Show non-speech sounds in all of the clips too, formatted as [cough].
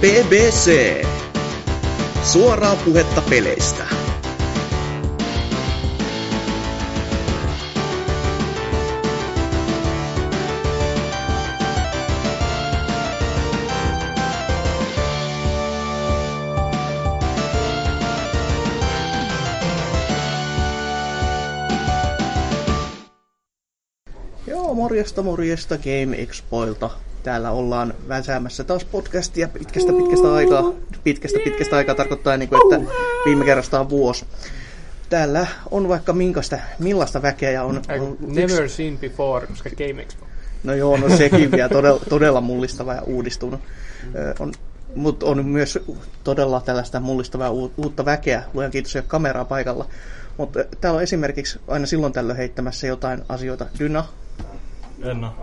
BBC. Suoraa puhetta peleistä. Joo, morjesta morjesta Game Expoilta. Täällä ollaan väsäämässä taas podcastia pitkästä pitkästä aikaa. Pitkästä pitkästä aikaa tarkoittaa, niin kuin, että viime kerrasta on vuosi. Täällä on vaikka minkästä, millaista väkeä ja on, on Never seen before, koska Game Expo. No joo, no sekin vielä todella, todella mullistava ja uudistunut. Ö, on, mutta on myös todella tällaista mullistavaa uutta väkeä. Luojan kiitos, ei ole kameraa paikalla. Mutta täällä on esimerkiksi aina silloin tällöin heittämässä jotain asioita. Dyna. En oo.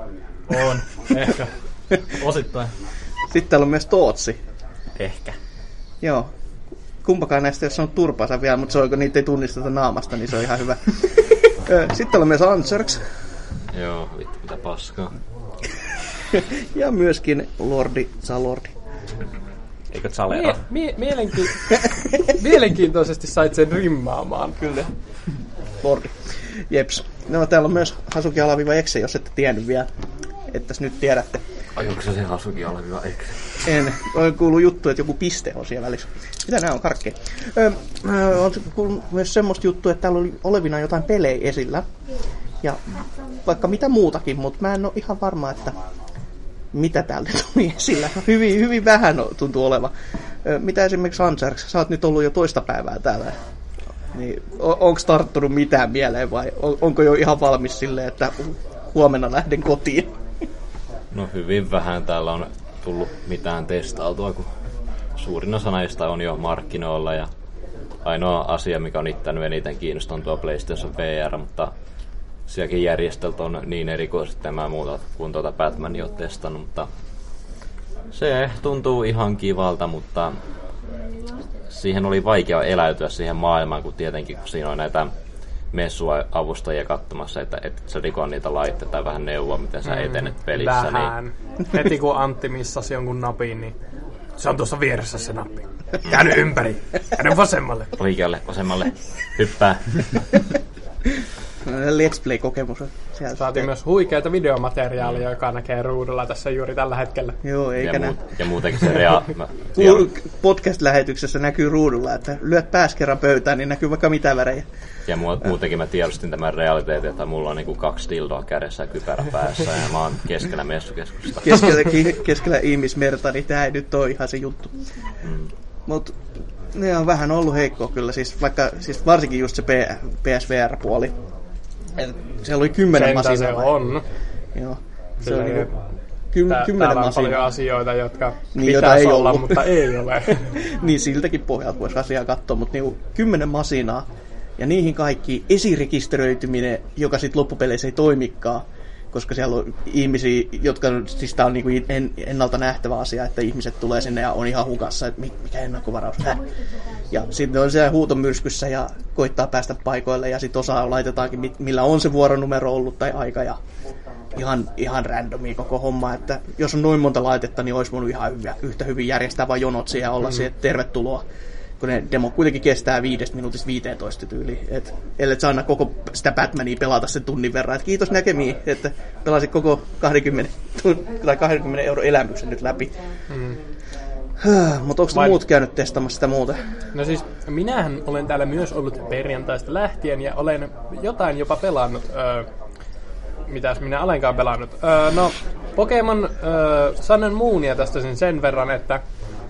On. Ehkä. Osittain. Sitten täällä on myös Tootsi. Ehkä. Joo. Kumpakaan näistä ei ole sanonut turpaansa vielä, mutta se on, kun niitä ei tunnisteta naamasta, niin se on ihan hyvä. [laughs] Sitten täällä on myös Anserks. Joo, vittu mitä paskaa. [laughs] Ja myöskin Lordi Zalordi. Eikö Zalera? Mie- mie- mielenki- [laughs] mielenkiintoisesti sait sen rimmaamaan. Kyllä. Lordi. Jeps. No täällä on myös Hasuki alaviva Exe, jos ette tiennyt vielä. Että nyt tiedätte. Ai se Hasuki alaviva eikö? En. On kuullut juttu, että joku piste on siellä välissä. Mitä nämä on karkkeja? Öö, öö, on myös semmoista juttua, että täällä oli olevina jotain pelejä esillä. Ja vaikka mitä muutakin, mutta mä en ole ihan varma, että mitä täältä tuli esillä. Hyvin, hyvin vähän tuntuu oleva. Öö, mitä esimerkiksi Ansarks, sä oot nyt ollut jo toista päivää täällä. Niin, onko tarttunut mitään mieleen vai on, onko jo ihan valmis silleen, että huomenna lähden kotiin? No hyvin vähän täällä on tullut mitään testautua, kun suurin osa näistä on jo markkinoilla ja ainoa asia, mikä on ittänyt eniten kiinnostaa on tuo PlayStation VR, mutta sielläkin järjestelmät on niin erikoiset, että en mä muuta kuin tuota Batmania ole testannut, mutta se tuntuu ihan kivalta, mutta siihen oli vaikea eläytyä siihen maailmaan, kun tietenkin kun siinä on näitä messuavustajia katsomassa, että et sä rikon niitä laitteita tai vähän neuvoa, miten sä etenet pelissä. Niin, Vähän. Heti kun Antti missasi jonkun napin, niin se on tuossa vieressä se nappi. Käänny ympäri. Käänny vasemmalle. oikealle, vasemmalle, hyppää. [laughs] Let's Play-kokemus sieltä. Saatiin myös huikeita videomateriaalia, joka näkee ruudulla tässä juuri tällä hetkellä. Joo, eikä Ja, muut, ja muutenkin se rea... [laughs] mä- Podcast-lähetyksessä näkyy ruudulla, että lyöt pääs kerran pöytään, niin näkyy vaikka mitä värejä. Ja mu- muutenkin mä tiedostin tämän realiteetin, että mulla on niinku kaksi dildoa kädessä ja kypärä päässä ja mä oon keskellä messukeskusta. [laughs] Keskellä, keskellä ihmismerta, niin tää ei nyt ole ihan se juttu. Mm. Mut ne on vähän ollut heikkoa kyllä, siis vaikka siis varsinkin just se P- PSVR-puoli. Et siellä oli kymmenen Sentä se masinaa. vai? on. Joo. Se on niinku kym- Tää, kymmenen täällä on paljon asioita, jotka Niin, niin, pitäisi ei olla, ollut. mutta ei ole. [laughs] niin siltäkin pohjalta voisi asiaa katsoa, mutta niinku kymmenen masinaa ja niihin kaikki esirekisteröityminen, joka sitten loppupeleissä ei toimikaan, koska siellä on ihmisiä, jotka, siis tämä on niinku en, ennalta nähtävä asia, että ihmiset tulee sinne ja on ihan hukassa, että mi- mikä ennakkovaraus, Häh? Ja sitten on siellä huutomyrskyssä ja koittaa päästä paikoille ja sitten osa laitetaankin, mi- millä on se vuoronumero ollut tai aika ja ihan, ihan randomi koko homma, että jos on noin monta laitetta, niin olisi voinut ihan hyvä, yhtä hyvin järjestää vain jonot siihen ja olla mm. siihen, tervetuloa. Kun ne demo kuitenkin kestää viidestä minuutista 15 tyyli. Et, ellei sä aina koko sitä Batmania pelata sen tunnin verran. Et kiitos näkemiin, että pelasit koko 20, tun- tai 20 euro elämyksen nyt läpi. Mm. Mutta onko Vai- muut käynyt testaamassa sitä muuta? No siis, minähän olen täällä myös ollut perjantaista lähtien ja olen jotain jopa pelannut. Öö, mitäs minä olenkaan pelannut? Öö, no, Pokemon öö, Sun and Moonia tästä sen, sen verran, että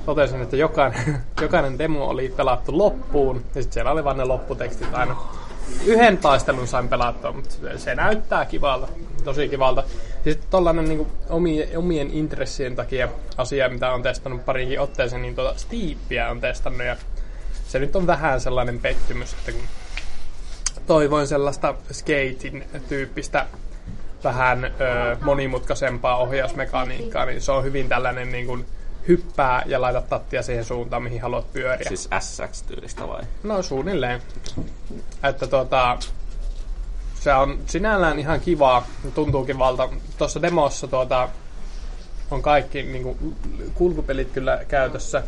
totesin, että jokainen, [laughs] jokainen demo oli pelattu loppuun. Ja sitten siellä oli vain ne lopputekstit aina. Yhden taistelun sain pelattua, mutta se- näyttää kivalta. Tosi kivalta. Sitten tollanen niin omien, omien intressien takia asia, mitä on testannut parinkin otteeseen, niin tuota Steepia on testannut. Ja se nyt on vähän sellainen pettymys, että kun toivoin sellaista skatein tyyppistä vähän ö, monimutkaisempaa ohjausmekaniikkaa, niin se on hyvin tällainen niin kuin hyppää ja laita tattia siihen suuntaan, mihin haluat pyöriä. Siis SX-tyylistä vai? No suunnilleen. Että tota, se on sinällään ihan kivaa, tuntuu kivalta. Tuossa demossa tuota, on kaikki niin kuin, kulkupelit kyllä käytössä,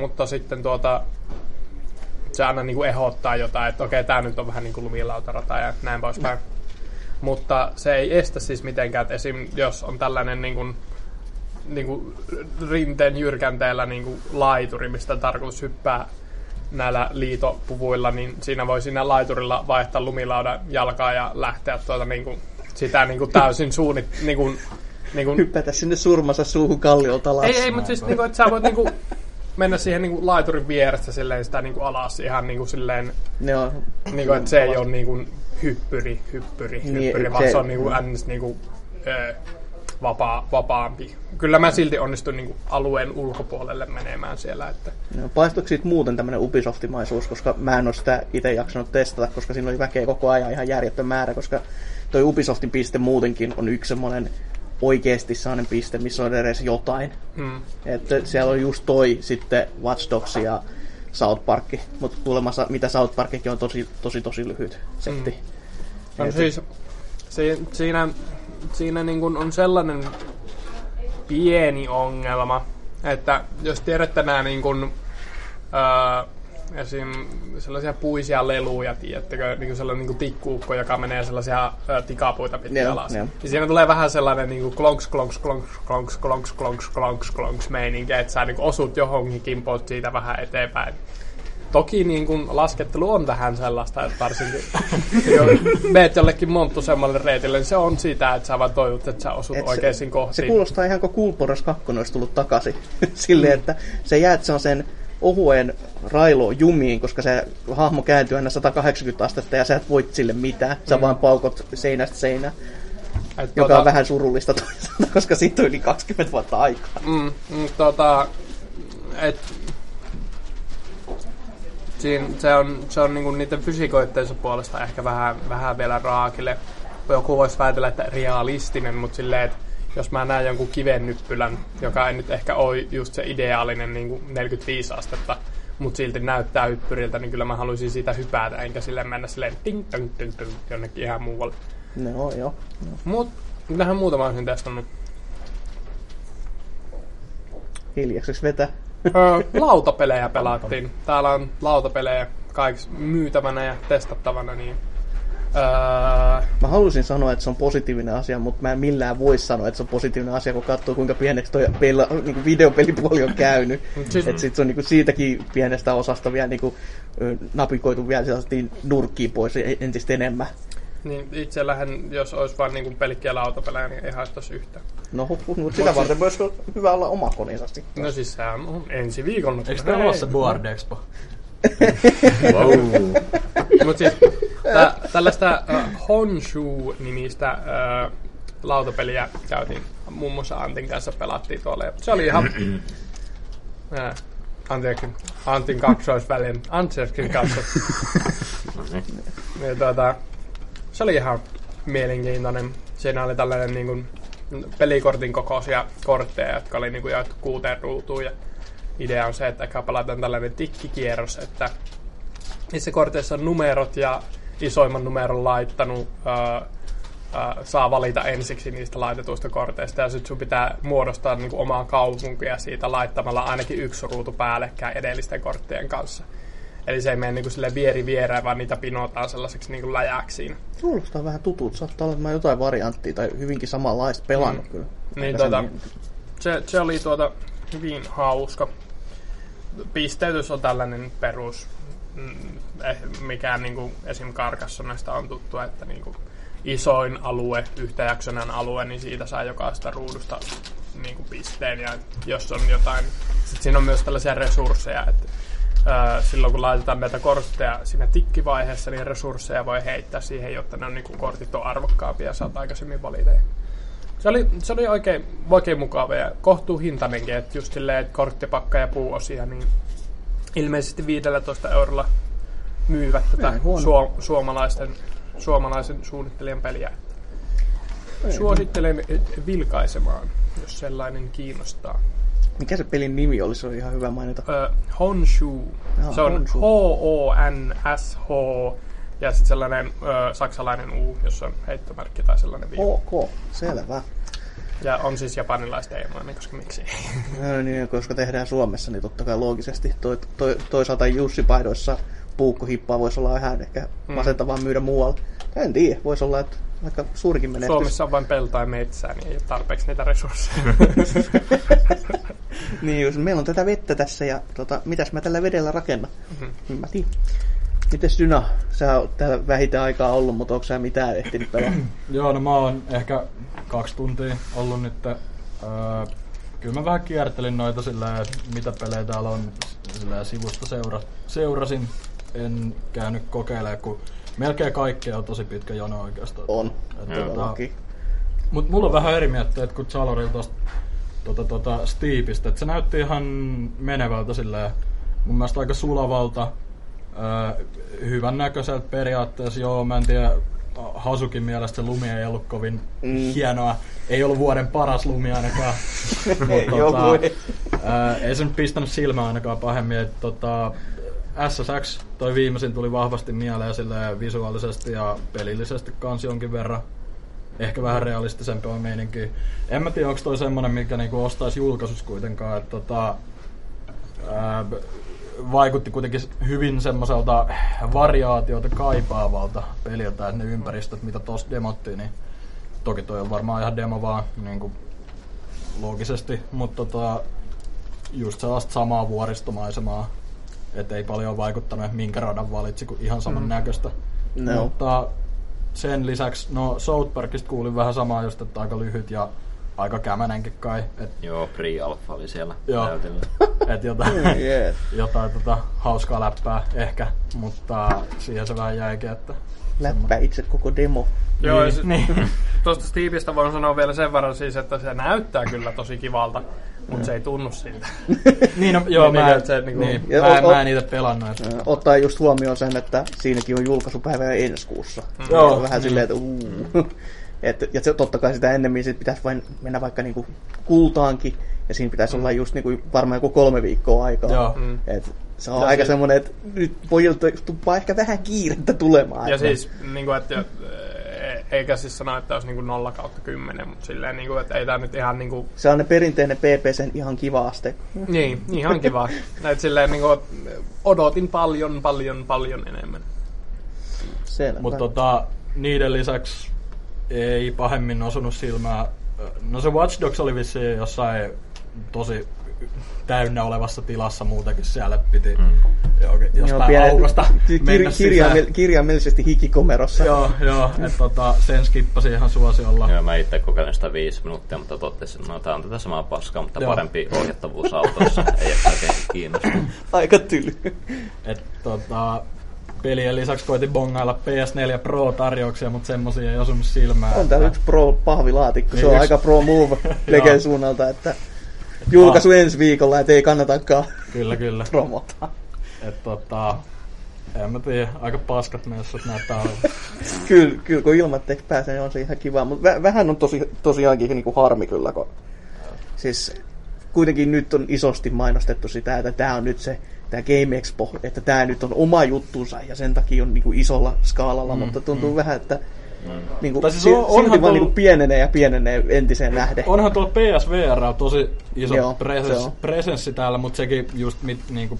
mutta sitten tuota, se aina niin kuin ehdottaa jotain, että okei, tämä nyt on vähän niin kuin lumilautarata ja näin poispäin. Mutta se ei estä siis mitenkään, että esim. jos on tällainen niin kuin, niin kuin rinteen jyrkänteellä niin kuin laituri, mistä on tarkoitus hyppää näillä liitopuvuilla, niin siinä voi siinä laiturilla vaihtaa lumilaudan jalkaa ja lähteä tuota niin kuin, sitä niin kuin täysin suunnit... Niin kuin, niin kuin... Hyppätä sinne surmansa suuhun kalliolta alas. Ei, ei mutta siis niin kuin, että sä voit niin kuin, mennä siihen niin kuin, laiturin vierestä silleen sitä niin kuin, alas ihan niin kuin, silleen... Joo. Niin kuin, että se ei ole niin kuin, hyppyri, hyppyri, hyppyri, niin, vaan se, se on niin kuin, ns, niin kuin, ö, vapaa, vapaampi. Kyllä mä silti onnistun niin alueen ulkopuolelle menemään siellä. Että... No, paistuiko siitä muuten tämmöinen Ubisoftimaisuus, koska mä en ole sitä itse jaksanut testata, koska siinä oli väkeä koko ajan ihan järjetön määrä, koska toi Ubisoftin piste muutenkin on yksi semmoinen oikeasti sellainen piste, missä on edes jotain. Hmm. Että siellä on just toi sitten Watch Dogs ja South Park, mutta kuulemassa mitä South Parkikin on tosi tosi tosi lyhyt setti. Hmm. No siis se, siinä, siinä niin kuin on sellainen pieni ongelma, että jos tiedätte nämä niin kuin, öö, esim. sellaisia puisia leluja, tiedättekö, niin kuin sellainen niin kuin tikkuukko, joka menee sellaisia ö, tikapuita pitkin yeah, alas. Yeah. Ja siinä tulee vähän sellainen niin kuin klonks, klonks, klonks, klonks, klonks, klonks, klonks, klonks meininki, että sä niin kuin osut johonkin, kimpoot siitä vähän eteenpäin. Toki niin kuin laskettelu on vähän sellaista, että varsinkin [laughs] meet jollekin monttusemmalle reitille, niin se on sitä, että sä vaan toivot, että sä osut Et oikeisiin kohtiin. Se kuulostaa ihan kuin Coolporos 2 olisi tullut takaisin. [laughs] Silleen, että se jäät sen ohuen railo jumiin, koska se hahmo kääntyy aina 180 astetta ja sä et voit sille mitään. Sä mm. vaan paukot seinästä seinään. Et joka tota... on vähän surullista toisaalta, [laughs] koska siitä on yli 20 vuotta aikaa. Mm, mm, tota, et, siinä, se on, se on niinku niiden fysikoitteissa puolesta ehkä vähän, vähän vielä raakille. Joku voisi väitellä, että realistinen, mutta silleen, että jos mä näen jonkun kivennyppylän, joka ei nyt ehkä ole just se ideaalinen niin kuin 45 astetta, mutta silti näyttää hyppyriltä, niin kyllä mä haluaisin siitä hypätä, enkä sille mennä silleen ting, ting, ting, ting, jonnekin ihan muualle. No joo. No. Mut mitähän muuta mä olisin testannut? Hiljakseks vetä? Lautapelejä pelattiin. Täällä on lautapelejä kaikki myytävänä ja testattavana, niin Öö... Mä halusin sanoa, että se on positiivinen asia, mutta mä en millään voi sanoa, että se on positiivinen asia, kun katsoo kuinka pieneksi toi pela, niin videopelipuoli on käynyt. [laughs] siis... Että sit se on niin kuin siitäkin pienestä osasta vielä niin kuin, napikoitu vielä sellaisesti nurkkiin pois entistä enemmän. Niin itsellähän, jos olisi vain niin pelkkiä lautapelejä, niin ei haistaisi yhtään. No, mutta sitä varten voisi hyvä olla oma koneensa sitten. No siis sehän on ensi viikolla. Eikö tämä ole se Board Expo? [laughs] wow. Mutta siis [laughs] tä, tällaista uh, Honshu-nimistä uh, lautapeliä käytiin muun muassa Antin kanssa pelattiin tuolla. Ja se oli ihan... [clears throat] uh, anteeksi, Antin kaksoisvälin, Antserskin kanssa. ja, tuota, se oli ihan mielenkiintoinen. Siinä oli tällainen niin kuin, pelikortin kokoisia kortteja, jotka oli niin kuin, jaettu kuuteen ruutuun. Ja idea on se, että ehkä pelataan tällainen tikkikierros, että niissä korteissa on numerot ja isoimman numeron laittanut ää, ää, saa valita ensiksi niistä laitetuista korteista ja sitten sun pitää muodostaa niinku omaa kaupunkia siitä laittamalla ainakin yksi ruutu päällekkäin edellisten korttien kanssa. Eli se ei mene niinku sille vieri viereen, vaan niitä pinotaan sellaiseksi niinku läjäksiin. Kuulostaa vähän tutulta. Saattaa olla, että mä jotain varianttia tai hyvinkin samanlaista pelannut mm. kyllä. Niin, tuota, se, se, oli tuota hyvin hauska pisteytys on tällainen perus, mm, eh, mikä niin kuin esim. Carcassonesta on tuttu, että niin kuin isoin alue, yhtäjaksoinen alue, niin siitä saa jokaista ruudusta niin kuin pisteen. Ja jos on jotain, sit siinä on myös tällaisia resursseja, että silloin kun laitetaan näitä kortteja siinä tikkivaiheessa, niin resursseja voi heittää siihen, jotta ne on, niin kuin kortit on arvokkaampia ja saat aikaisemmin valita. Se oli, se oli oikein, oikein mukava ja kohtuu hintainenkin, että just silleen, että korttipakka ja puuosia, niin ilmeisesti 15 eurolla myyvät tätä suo, suomalaisten, suomalaisen suunnittelijan peliä. Suosittelen vilkaisemaan, jos sellainen kiinnostaa. Mikä se pelin nimi oli? Se on ihan hyvä mainita. Uh, Honshu. Jaha, se on H-O-N-S-H ja sitten sellainen ö, saksalainen U, jossa on heittomerkki tai sellainen viiva. Ok, selvä. Ja on siis japanilaisteemoinen, koska miksi No, niin, koska tehdään Suomessa, niin totta kai loogisesti. To, to, toisaalta Jussi-paidoissa puukkohippaa voisi olla ihan ehkä masentavaa myydä muualla. En tiedä, voisi olla, että vaikka suurikin menestys. Suomessa on vain peltoa ja metsää, niin ei ole tarpeeksi niitä resursseja. [laughs] [laughs] niin, jos meillä on tätä vettä tässä ja tota, mitäs mä tällä vedellä rakennan? Mm-hmm. Mä tiedän. Mites Dyna? Sä oot täällä vähiten aikaa ollut, mutta onko sä mitään ehtinyt pelaa? [clears throat] Joo, no mä oon ehkä kaksi tuntia ollut nyt. Öö, kyllä mä vähän kiertelin noita sillä, että mitä pelejä täällä on sillä sivusta seura, seurasin. En käynyt kokeilemaan, kun melkein kaikkea on tosi pitkä jono oikeastaan. On. Että. Mut mulla on vähän eri mietteet kuin Chalorilla tosta tota, tota Steepistä. Et se näytti ihan menevältä silleen, mun mielestä aika sulavalta, öö, hyvän näköiseltä periaatteessa. Joo, mä en tiedä, Hasukin mielestä se lumi ei ollut kovin mm. hienoa. Ei ollut vuoden paras lumi ainakaan. [laughs] Ei voi. ää, ei se nyt pistänyt silmää ainakaan pahemmin. Et, tota, SSX, toi viimeisin tuli vahvasti mieleen silleen visuaalisesti ja pelillisesti kans jonkin verran. Ehkä vähän realistisempi on meininki. En mä tiedä, onko toi semmonen, mikä niinku ostaisi julkaisussa kuitenkaan. Et, tota, ää, vaikutti kuitenkin hyvin semmoiselta variaatiota kaipaavalta peliltä, että ne ympäristöt, mitä tossa demottiin, niin toki toi on varmaan ihan demo vaan niin kuin loogisesti, mutta tota, just sellaista samaa vuoristomaisemaa, että ei paljon vaikuttanut, että minkä radan valitsi, kun ihan saman näköistä. No. Mutta sen lisäksi, no South Parkista kuulin vähän samaa just, että aika lyhyt ja aika kämänenkin kai. Et, Joo, pre-alpha oli siellä Joo. näytillä. [laughs] et jotain, Yes. jotain tota, hauskaa läppää ehkä, mutta siihen se vähän jäikin, että Läppä itse koko demo. Joo, niin, sit- niin. Tuosta Steepistä voin sanoa vielä sen verran siis, että se näyttää kyllä tosi kivalta, mutta se ei tunnu siltä. [laughs] niin, no, joo, Niin, mä, että se niinku- niin, Ja mä, en, o- o- mä en niitä pelannut. Että, Ottaa just huomioon sen, että siinäkin on julkaisupäivä jo ensi kuussa. Joo. On vähän silleen, että uu. [laughs] Et, ja se, totta kai sitä ennemmin sit pitäisi vain mennä vaikka niinku kultaankin, ja siinä pitäisi olla just niinku varmaan joku kolme viikkoa aikaa. Joo. Mm. Et se on Ja aika siis- semmoinen, että nyt pojilta tuppaa ehkä vähän kiirettä tulemaan. Ja että- siis, niin kuin, että, eikä siis sano, että olisi niin kuin 0 kautta 10, mutta silleen, niin kuin, että ei tämä nyt ihan niin kuin, Se on ne perinteinen PPCn ihan kiva aste. niin, ihan kiva. [laughs] Että silleen, niin kuin, odotin paljon, paljon, paljon enemmän. Selvä. Mutta tota, niiden lisäksi ei pahemmin osunut silmää. No se Watch Dogs oli vissiin jossain tosi täynnä olevassa tilassa muutenkin siellä piti mm. jostain pienet- aukosta [laughs] ki- mennä kir- kirjaimell- sisään. kirjaimellisesti hikikomerossa. Joo, joo, että tota, sen skippasin ihan suosiolla. Joo, mä itse kokeilin sitä viisi minuuttia, mutta totesin, että no tää on tätä samaa paskaa, mutta Joo. parempi ohjattavuus autossa. [laughs] ei ehkä oikein kiinnosta. Aika tyly. Et, tota, pelien lisäksi koitin bongailla PS4 Pro-tarjouksia, mutta semmosia ei osunut silmään. On täällä yksi pro pahvilaatikko. Niin, se on yksi- aika pro move [laughs] Legen suunnalta, että julkaisu ensi viikolla, et ei kannatakaan Kyllä, kyllä. promota. Et, tota, en mä tiedä, aika paskat messut näyttää olevan. Kyllä, kyllä kun ilmatteeksi pääsee, niin on se ihan kiva. Mutta vä- vähän on tosi, tosiaankin niinku harmi kyllä, kun siis kuitenkin nyt on isosti mainostettu sitä, että tämä on nyt se tämä Game Expo, että tämä nyt on oma juttunsa ja sen takia on niinku isolla skaalalla, mm, mutta tuntuu mm. vähän, että niinku, Tai siis si- on- silti onhan vaan tuolla- niinku pienenee ja pienenee entiseen nähden. Onhan tuolla PSVR tosi iso Joo, presens, se on. presenssi täällä, mutta sekin just mit, niinku,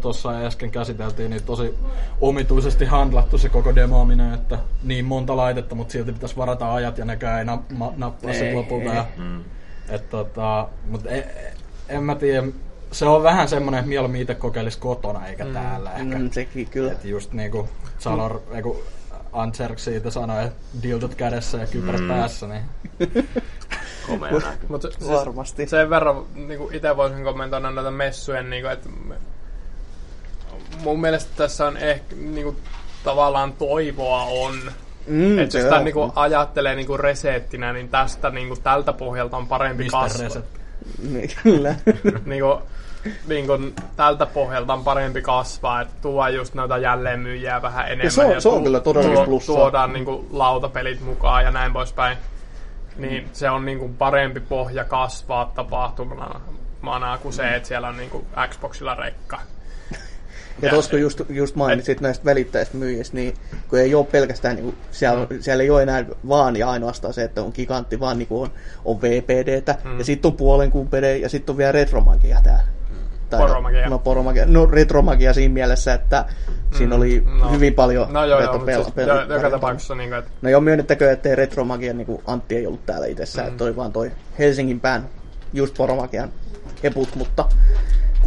tuossa äsken käsiteltiin, niin tosi omituisesti handlattu se koko demoaminen, että niin monta laitetta, mutta silti pitäisi varata ajat ja nekään ei nappa, nappaa sen lopulta. Ja, et, tota, mutta en, en mä tiedä, se on vähän semmoinen, että mieluummin itse kokeilisi kotona eikä mm. täällä ehkä. Mm, sekin kyllä. Et just niinku Salor, mm. eiku Antserk siitä sanoi, että dildot kädessä ja kypärät mm. päässä, niin [laughs] Komea. Mut se, siis Varmasti. sen verran niin itse voisin kommentoida näitä messujen, niin kuin, että me- mun mielestä tässä on ehkä niin kuin, tavallaan toivoa on. Mm, että se jos tämän on. niin ajattelee niin kuin resettinä, niin tästä niin kuin, tältä pohjalta on parempi Mr. kasvaa. Reset. Niin, kyllä. [laughs] niin kuin, niin kuin, tältä pohjalta on parempi kasvaa, että tuo just noita jälleenmyyjiä vähän enemmän. se on- se on kyllä todella plussaa. Tuodaan niin kuin, lautapelit mukaan ja näin poispäin. Niin se on niin kuin, parempi pohja kasvaa tapahtumana manaa kuin se, että siellä on niin kuin, Xboxilla rekka. Ja tuossa kun just, just mainitsit näistä välittäismyyjistä, niin kun ei ole pelkästään, niin kuin, siellä, siellä ei ole enää vaan ja ainoastaan se, että on gigantti, vaan niin kuin on, on VPDtä, mm. ja sitten on puolen kumpede, ja sitten on vielä retromagia täällä. Tai Poromagia. No, poromagia. No, retromagia siinä mielessä, että siinä oli no. hyvin paljon No joo, joo, mutta siis, pel- jo, pel- joka tapauksessa niin kuin, että No joo, myönnettäkö, että retromagia, niin kuin Antti ei ollut täällä itsessään, Mm. että toi vaan toi Helsingin pään just poromagian heput, mutta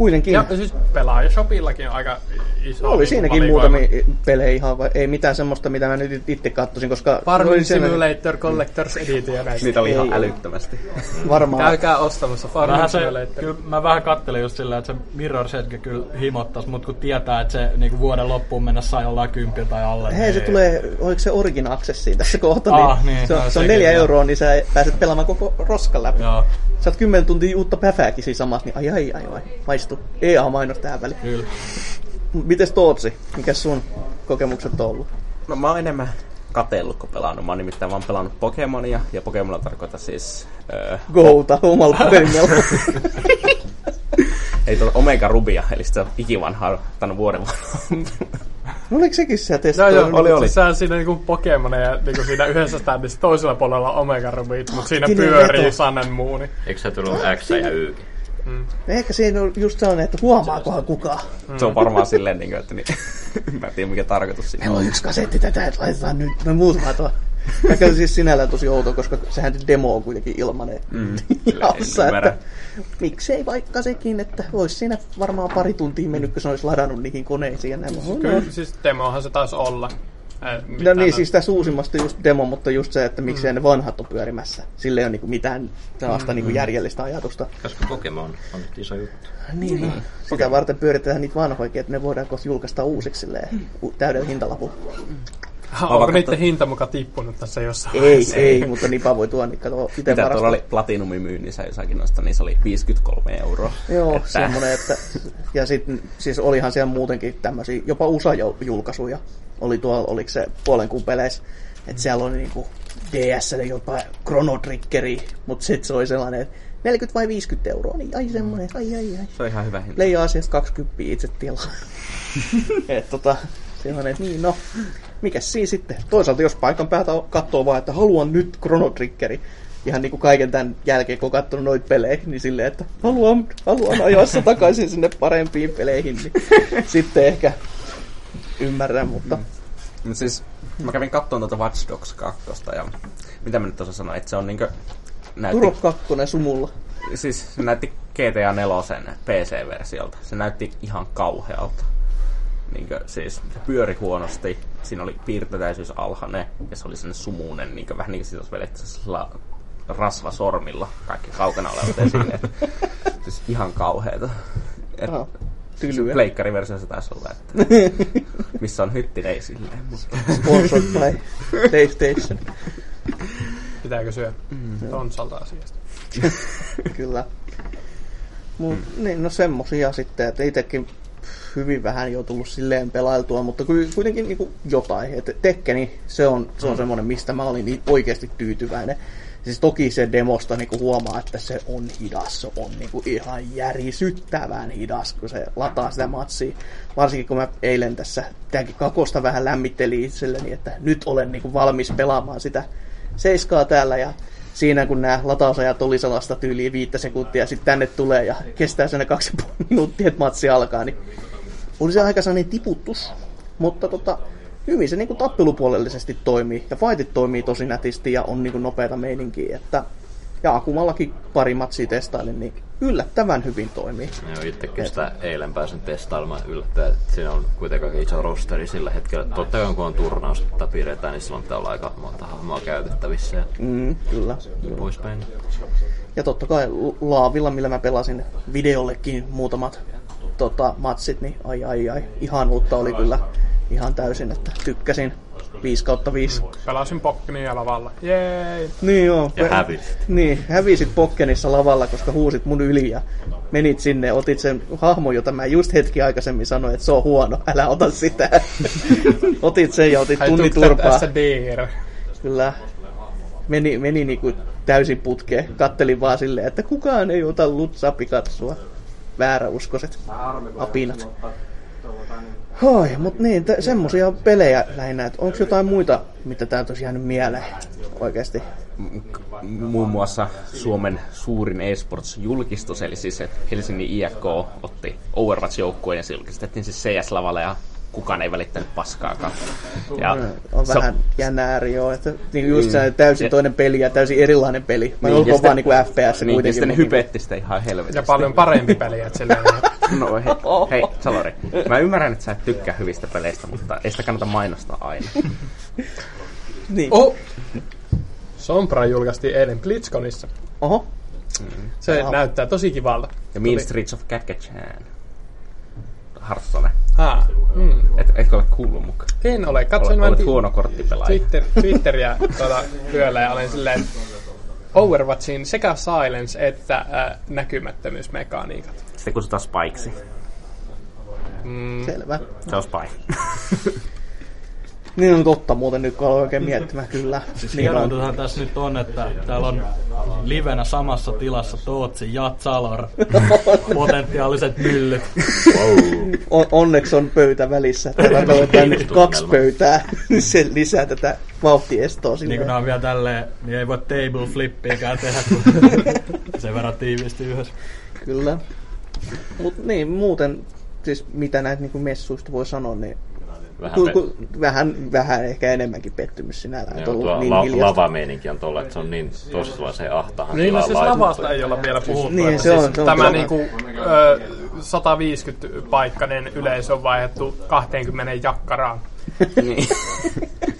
kuitenkin. ja siis pelaaja-shopillakin on aika iso No oli niin siinäkin valikoima. muutamia pelejä ihan, va- ei mitään semmoista, mitä mä nyt itse katsosin, koska... Farming Simulator Collector's Edition ja [laughs] näitä. Niitä oli ihan Ei. älyttömästi. Varmaan. Käykää ostamassa Farming Vähän se, Simulator. kyllä mä vähän kattelin just sillä, että se Mirror's Edge kyllä himottas, mutta kun tietää, että se niinku vuoden loppuun mennessä saa jollain kympin tai alle. Hei, se niin- tulee, oliko se Origin Accessiin tässä kohta, Ah, niin, niin, se, on, no, se on neljä euroa, niin sä pääset pelaamaan koko roskan läpi. Joo, Saat 10 tuntia uutta päfääkin siinä samassa, niin ai ai ai ai, maistu. EA-mainos tähän väliin. kyllä. Mites Tootsi, mikä sun kokemukset on ollut? No mä oon enemmän katellut kuin pelannut. Mä oon nimittäin vaan pelannut Pokemonia, ja Pokemonilla tarkoittaa siis... Öö, Gouta omalla [laughs] puhelimella. [laughs] ei tuota Omega Rubia, eli se on ikivanha, ottanut vuoden. No oliko sekin se No testata? joo, oli, oli. Siis sehän on siinä niinku Pokemoneja niinku siinä yhdessä standissa toisella puolella on Omega Rubit, mutta siinä pyörii veto. Sun and Moon. Eikö se tullut X ja Y? Ehkä siinä on just sellainen, että huomaakohan kukaan. Se on varmaan silleen, niin kuin, että niin, [laughs] mä en tiedä mikä tarkoitus siinä Meillä on. on yksi kasetti tätä, että laitetaan nyt, me muutama tuo. Mikä on siis sinällään tosi outo, koska sehän demo on kuitenkin ilmanen. Mm, [laughs] ymmärrä. että miksei vaikka sekin, että olisi siinä varmaan pari tuntia mennyt, kun se olisi ladannut niihin koneisiin ja näin. No, Kyllä, siis demohan se taisi olla. Eh, No niin, nä- siis tässä uusimmasta just demo, mutta just se, että miksei ne vanhat on pyörimässä. Sillä ei ole niinku mitään sellaista niinku järjellistä ajatusta. Koska Pokemon on nyt iso juttu. Niin, no. Sitä varten pyöritetään niitä vanhoikin, että ne voidaan kohta julkaista uusiksi silleen, u- täydellä hintalapulla. Onko vaikka niiden hinta muka tippunut tässä jossain Ei, vaiheessa? ei, mutta niinpä voi tuoda, niin kato, itse Mitä tuolla oli Platinumin myynnissä jossakin noista, niin se oli 53 euroa. Joo, Että- semmoinen, että... Ja sitten siis olihan siellä muutenkin tämmöisiä, jopa USA-julkaisuja oli tuolla, oliko se puolen kuun peleissä, että siellä oli niinku DS jopa Chrono Triggeri, mutta sitten se oli sellainen, että 40 vai 50 euroa, niin ai semmoinen, ai ai ai. Se on ihan hyvä hinta. Leija asiasta 20 itse tilaa. [laughs] Et tota, sellainen, että niin no, mikäs siinä sitten? Toisaalta jos paikan päältä katsoo vaan, että haluan nyt Chrono Triggeri, ihan niin kuin kaiken tämän jälkeen, kun on katsonut noita pelejä, niin silleen, että haluan, haluan ajoissa takaisin sinne parempiin peleihin, niin [laughs] sitten ehkä ymmärrän, mutta Mut siis mä kävin kattoon tuota Watch Dogs 2 ja mitä mä nyt tuossa sanoin, että se on niinkö näytti, Turok 2 sumulla. siis se näytti GTA 4 PC-versiolta. Se näytti ihan kauhealta. Niinkö, siis pyöri huonosti, siinä oli piirtotäisyys alhainen ja se oli sellainen sumunen, niinkö, vähän niin kuin siitä olisi vedetty rasvasormilla kaikki kaukana olevat esille. siis ihan kauheeta. Et, Aha, tylyä. Pleikkariversiossa taisi olla, että missä on hytti, ei silleen. Sponsored by PlayStation. Pitääkö syödä tonsalta asiasta? Kyllä. Mut, niin, no semmosia sitten, että itsekin hyvin vähän jo tullut silleen pelailtua, mutta kuitenkin niin jotain. Et Tekkeni, se on, se on semmoinen, mistä mä olin niin oikeasti tyytyväinen. Siis toki se demosta niin huomaa, että se on hidas, se on niin ihan järisyttävän hidas, kun se lataa sitä matsia. Varsinkin kun mä eilen tässä tämänkin kakosta vähän lämmittelin itselleni, että nyt olen niin valmis pelaamaan sitä seiskaa täällä ja siinä kun nämä latausajat oli sellaista tyyliä viittä sekuntia, sitten tänne tulee ja kestää sen kaksi minuuttia, että matsi alkaa, niin oli se aika sellainen tiputtus, mutta tota, hyvin se niinku tappelupuolellisesti toimii ja fightit toimii tosi nätisti ja on niinku nopeata meininkiä, että ja Akumallakin pari matsia testailin, niin yllättävän hyvin toimii. Joo, itsekin sitä eilen pääsin testailemaan yllättäen, että siinä on kuitenkin iso rosteri sillä hetkellä. Totta kai kun on turnausta pidetään, niin silloin pitää olla aika monta hahmoa käytettävissä ja Mm, kyllä. niin poispäin. Ja totta kai laavilla, millä mä pelasin videollekin muutamat tota, matsit, niin ai ai ai, ihan uutta oli kyllä ihan täysin, että tykkäsin 5 kautta 5. Pelasin Pokkinia lavalla. Jee! Niin joo. Ja hävisit. Niin, hävisit Pokkenissa lavalla, koska huusit mun yli ja menit sinne ja otit sen hahmon, jota mä just hetki aikaisemmin sanoin, että se on huono, älä ota sitä. [laughs] otit sen ja otit tunni turpaa. Kyllä meni, meni niinku täysin putkeen. Kattelin vaan silleen, että kukaan ei ota lutsaa Pikatsua. Vääräuskoiset apinat. Hoi, mut niin, semmosia pelejä lähinnä, että onko jotain muita, mitä täältä olisi jäänyt mieleen oikeasti? muun muassa Suomen suurin eSports-julkistus, eli siis että Helsingin IFK otti Overwatch-joukkueen ja se julkistettiin siis CS-lavalle ja kukaan ei välittänyt paskaakaan. Ja On se- vähän jännä ääri joo, että niin just Mm. se täysin Ja- toinen peli ja täysin erilainen peli. Mä Niin, niin, ja olkoon sitten- vaan niinku FPS niin, ja kuitenkin. sitten ne mut hypetti sitä ihan helvetisti. Ja paljon parempi peli, että silleen, [laughs] No hei, hei Salori, mä ymmärrän, että sä et tykkää hyvistä peleistä, mutta ei sitä kannata mainostaa aina. [laughs] Niin. oh! Sombra julkaistiin eilen BlitzConissa. Oho. Se Aha. näyttää tosi kivalta. Ja Mean Tuli- Streets of Catcachan. Hearthstone. Ah, mm. Et, etkö ole kuullut mukaan? En ole. Katsoin Olet, vain olet ti- huono korttipelaaja. Twitter, Twitteriä tuota, pyöllä ja olen silleen Overwatchin sekä silence että äh, näkymättömyysmekaniikat. Sitten kutsutaan Spikeksi. Mm, Selvä. Se on Spike. [laughs] Niin on totta muuten nyt, kun aloin oikein miettimään, kyllä. [laughs] Siis Niin on. tässä nyt on, että täällä on livenä samassa tilassa Tootsi ja Zalor. [laughs] Potentiaaliset myllyt. On, onneksi on pöytä välissä. Täällä toivotaan nyt kaksi pöytää. [laughs] Se lisää tätä vauhtiestoa sinne. Niin kun on vielä tälleen, niin ei voi table flippiäkään tehdä, kun sen verran tiivisti yhdessä. Kyllä. Mut niin, muuten, siis mitä näitä niin messuista voi sanoa, niin Vähän ku, pe- ku, vähän, vähän ehkä enemmänkin pettymys sinällään. Joo, on tuo niin la- hiljasta. lavameininki on tuolla, että se on niin tossa se ahtahan Niin, siis lavasta ei olla vielä puhuttu. Niin, että se on- siis se on tämä niinku, ö, 150-paikkainen yleisö on vaihdettu 20 jakkaraan. Niin. [laughs]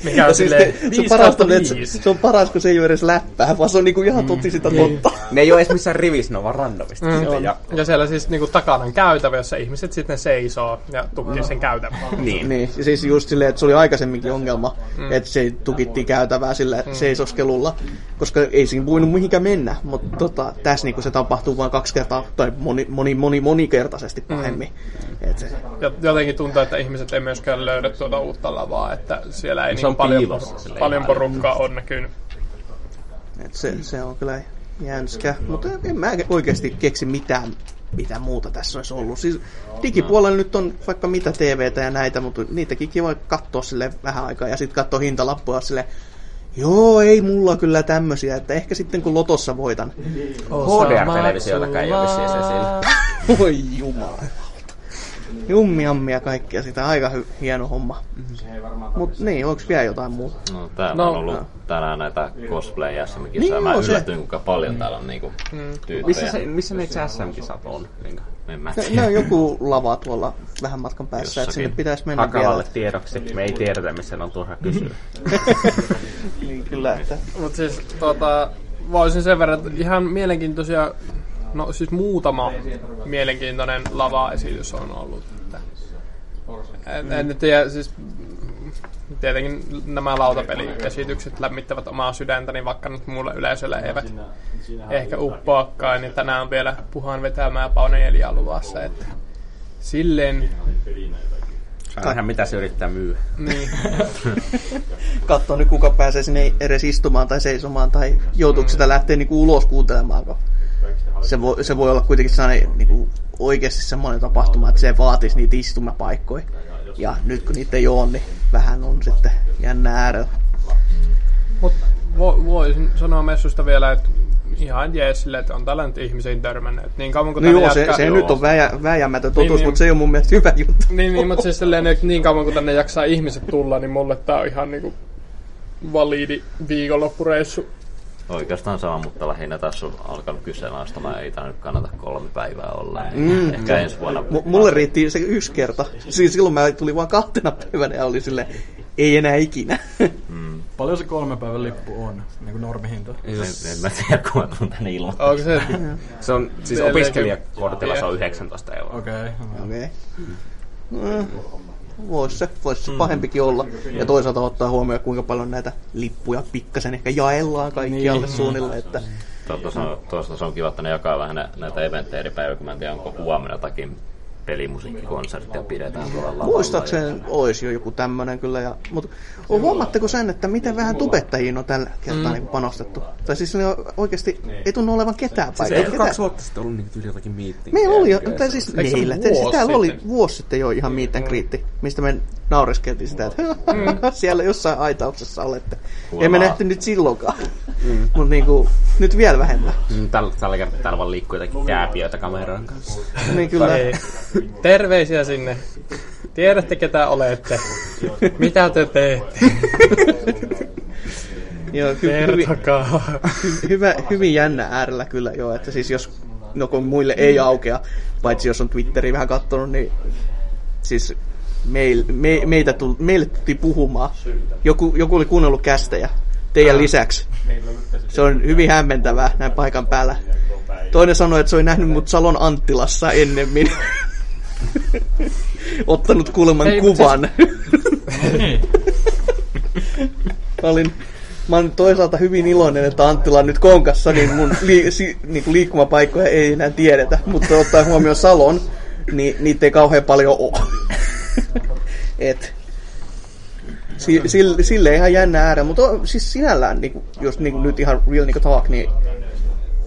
Mikä on siis silleen se, se, on 5 paras, että se, 5. se, on paras, kun se ei ole edes läppää, vaan se on niinku ihan totti sitä totta. Ne ei ole edes missään rivissä, ne on vaan randomisti. Mm. Sitten ja, Ja siellä siis niinku takana on käytävä, jossa ihmiset sitten seisoo ja tukkii sen käytävän. niin. Niin, ja siis just silleen, että se oli aikaisemminkin ongelma, mm. että se tukittiin käytävää sillä mm. seisoskelulla, koska ei siinä voinut mihinkään mennä, mutta tota, tässä niinku se tapahtuu vain kaksi kertaa, tai moni, moni, moni monikertaisesti pahemmin. Mm. Et se, Ja jotenkin tuntuu, että ihmiset ei myöskään löydä tuota uutta lavaa, että siellä ei Se niin on paljon, piilossa paljon porukkaa on näkynyt. et se, se on kyllä jänskä, mutta en mä oikeasti keksi mitään, mitä muuta tässä olisi ollut. Siis digipuolella nyt on vaikka mitä TVtä ja näitä, mutta niitäkin kiva katsoa sille vähän aikaa ja sitten katsoa hintalappua sille. Joo, ei mulla kyllä tämmösiä, että ehkä sitten kun Lotossa voitan. HDR-televisioitakaan ei ole vissiin se sillä. [laughs] Voi jumala. Jummiammia kaikkea sitä, aika hy- hieno homma. Mut niin, onks vielä jotain muuta? No, täällä No. on ollut tänään näitä cosplay SM-kisoja. Niin Mä yllätyin, kuinka paljon täällä on niinku tyyppejä. Missä, se, missä ne SM-kisat on? En mä Ne, tiedä. ne on joku lava tuolla vähän matkan päässä, että sinne Jossakin. pitäisi mennä Hakalalle vielä. tiedoksi, me ei tiedetä, missä ne on turha kysyä. [laughs] Niin kyllä, että Mutta siis tota, voisin sen verran, että ihan mielenkiintoisia, no siis muutama mielenkiintoinen lava-esitys on ollut. Että, en, en nyt tiedä, siis tietenkin nämä lautapeliesitykset lämmittävät omaa sydäntäni, vaikka nyt muulle yleisölle eivät ehkä uppoakaan, niin tänään on vielä puhan vetämää paneelia luvassa, että silleen, Saa nähdä, mitä se yrittää myyä. niin, [laughs] katsoa nyt kuka pääsee sinne edes istumaan tai seisomaan tai joutuuko sitä lähteä niinku ulos kuuntelemaan. kun Se voi, se voi olla kuitenkin sellainen niinku oikeasti semmoinen tapahtuma, että se vaatisi niitä istumapaikkoja. Ja nyt kun niitä ei ole, niin vähän on sitten jännä äärellä. Mutta vo, voisin sanoa messusta vielä, että ihan jees sille, että on nyt ihmisiin törmänneet. Niin kauan kuin No joo, se, jatkaa, se nyt on väjä, väjämätön totuus, Niin, niin. mutta se ei ole mun mielestä hyvä juttu. Niin, niin mutta siis silleen, että niin kauan kuin tänne jaksaa ihmiset tulla, niin mulle tää on ihan niinku validi viikonloppureissu. Oikeastaan sama, mutta lähinnä tässä on alkanut kyseenalaistamaan. Ei tää nyt kannata kolme päivää olla. Niin mm. Ehkä ensi vuonna. M- mulle riitti se yksi kerta. Siis silloin mä tulin vaan kahtena päivänä ja oli sille ei enää ikinä. Paljon se kolme päivän lippu on, niin kuin normihinta? En, en mä tiedä, kun mä tulen tänne ilmoittaa. Onko se, [laughs] Se on, siis opiskelijakortilla se on kymppiä. 19 euroa. Okei. Okay. Okei. Okay. Voisi se, vois se pahempikin olla. Ja toisaalta ottaa huomioon, kuinka paljon näitä lippuja pikkasen ehkä jaellaan kaikkialle Niin. suunnille. Että Tuosta se on, tuosta on kiva, että ne jakaa vähän nä- näitä eventtejä eri päiviä, kun mä en tiedä, onko huomenna jotakin pelimusiikkikonserttia pidetään tuolla lavalla. Muistaakseni olisi jo joku tämmönen kyllä. Ja, mutta huomaatteko sen, että miten vähän tubettajiin on tällä kertaa mm. niin panostettu? Tai siis ne on oikeasti ei tunnu olevan ketään Siis paikalla. eikö kaksi vuotta sitten ollut niinku tyyli jotakin meeting? Meillä oli jo, tai siis meillä, siis täällä oli sitten? vuosi sitten jo ihan meet and greet, mistä me naureskeltiin sitä, että [laughs] siellä jossain aitauksessa olette. Kuulemma- Emme nähty nyt silloinkaan, mutta niinku, nyt vielä vähemmän. Mm, Tällä, tällä kertaa täällä vaan liikkuu jotakin kääpiöitä kameran kanssa. Niin kyllä. Terveisiä sinne. Tiedätte ketä olette. Mitä te teette? [laughs] joo, hy, hyvä, hyvin jännä äärellä kyllä joo, että siis jos, no kun muille ei aukea, paitsi jos on Twitteri vähän kattonut, niin siis meil, me, meitä tuli, meille tultiin puhumaan. Joku, joku oli kuunnellut kästejä teidän lisäksi. Se on hyvin hämmentävää näin paikan päällä. Toinen sanoi, että se oli nähnyt mut Salon Anttilassa ennemmin. [laughs] [laughs] Ottanut kuuleman Ei, mut siis- kuvan. [laughs] mä, olin, mä olin toisaalta hyvin iloinen, että Anttila on nyt konkassa, niin mun li, si, niin kuin liikkumapaikkoja ei enää tiedetä. Mutta ottaa huomioon Salon, niin niitä ei kauhean paljon ole. [laughs] Et, si, sille, sille ihan jännä äärä, mutta on- siis sinällään, niin kuin, jos niin kuin nyt ihan real niin kuin talk, niin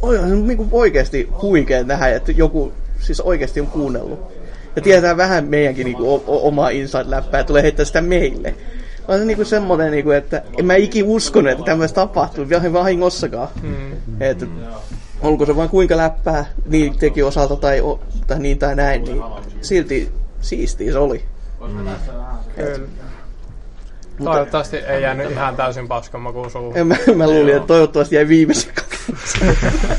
on niin kuin oikeasti huikea nähdä, että joku siis oikeasti on kuunnellut. Ja tietää vähän meidänkin niin kuin, o- o- omaa inside-läppää ja tulee heittää sitä meille. On se niin kuin semmoinen, niin kuin, että en mä ikin uskonut, että tämmöistä tapahtuu, vähän vahingossakaan. Mm. Että olko se vain kuinka läppää niin teki osalta tai, o- tai niin tai näin, niin silti siistiä se oli. Kyllä. Toivottavasti ei jäänyt ihan täysin paskan makuun suuhun. En mä, mä luulin, että toivottavasti jäi viimeisen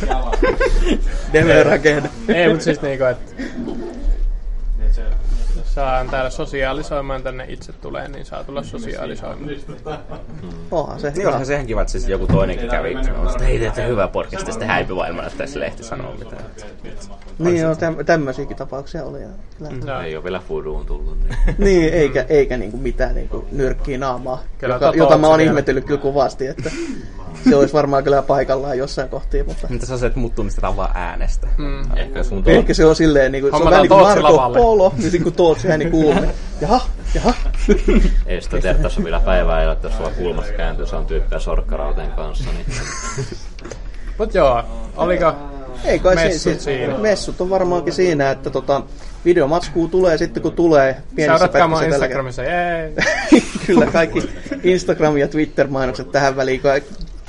[laughs] Demerakehde. Ei, mutta siis niinku, että saan täällä sosiaalisoimaan tänne itse tulee, niin saa tulla sosiaalisoimaan. Onhan se Niin hyvä. onhan sehän kiva, että siis joku toinenkin kävi sanomassa, että hei, teette hyvää podcastia, sitten häipyvaimona, että se lehti sanoo mitään. Niin, joo, täm, tämmöisiäkin tapauksia oli. Ja, kyllä. Joo. Ei ole vielä fuduun tullut. Niin. [laughs] Niin, eikä, eikä niinku mitään niinku nyrkkiä naamaa, Kyllä joka, jota on mä oon ihmetellyt kyllä kovasti, että [laughs] se olisi varmaan kyllä paikallaan jossain kohtia, mutta Mitä sä se, että mut tunnistetaan vaan äänestä? Mm. Ehkä sun tuo, ehkä se on silleen, niinku, se on vähän niin kuin Marko lavalle. Polo, niin sit kun Tootsi ääni [laughs] kuuluu, niin jaha, jaha. ei sitä tiedä, tässä on vielä päivää elää, että jos sulla kulmassa kääntyy, se on tyyppiä sorkkarauteen kanssa. Niin. Mut joo, oliko... Ei kai Messut se, se, siinä. messut on varmaankin siinä, että tota, videomatskuu tulee sitten kun tulee Seuratkaa mua Instagramissa, jee! [laughs] Kyllä kaikki Instagram- ja Twitter-mainokset tähän väliin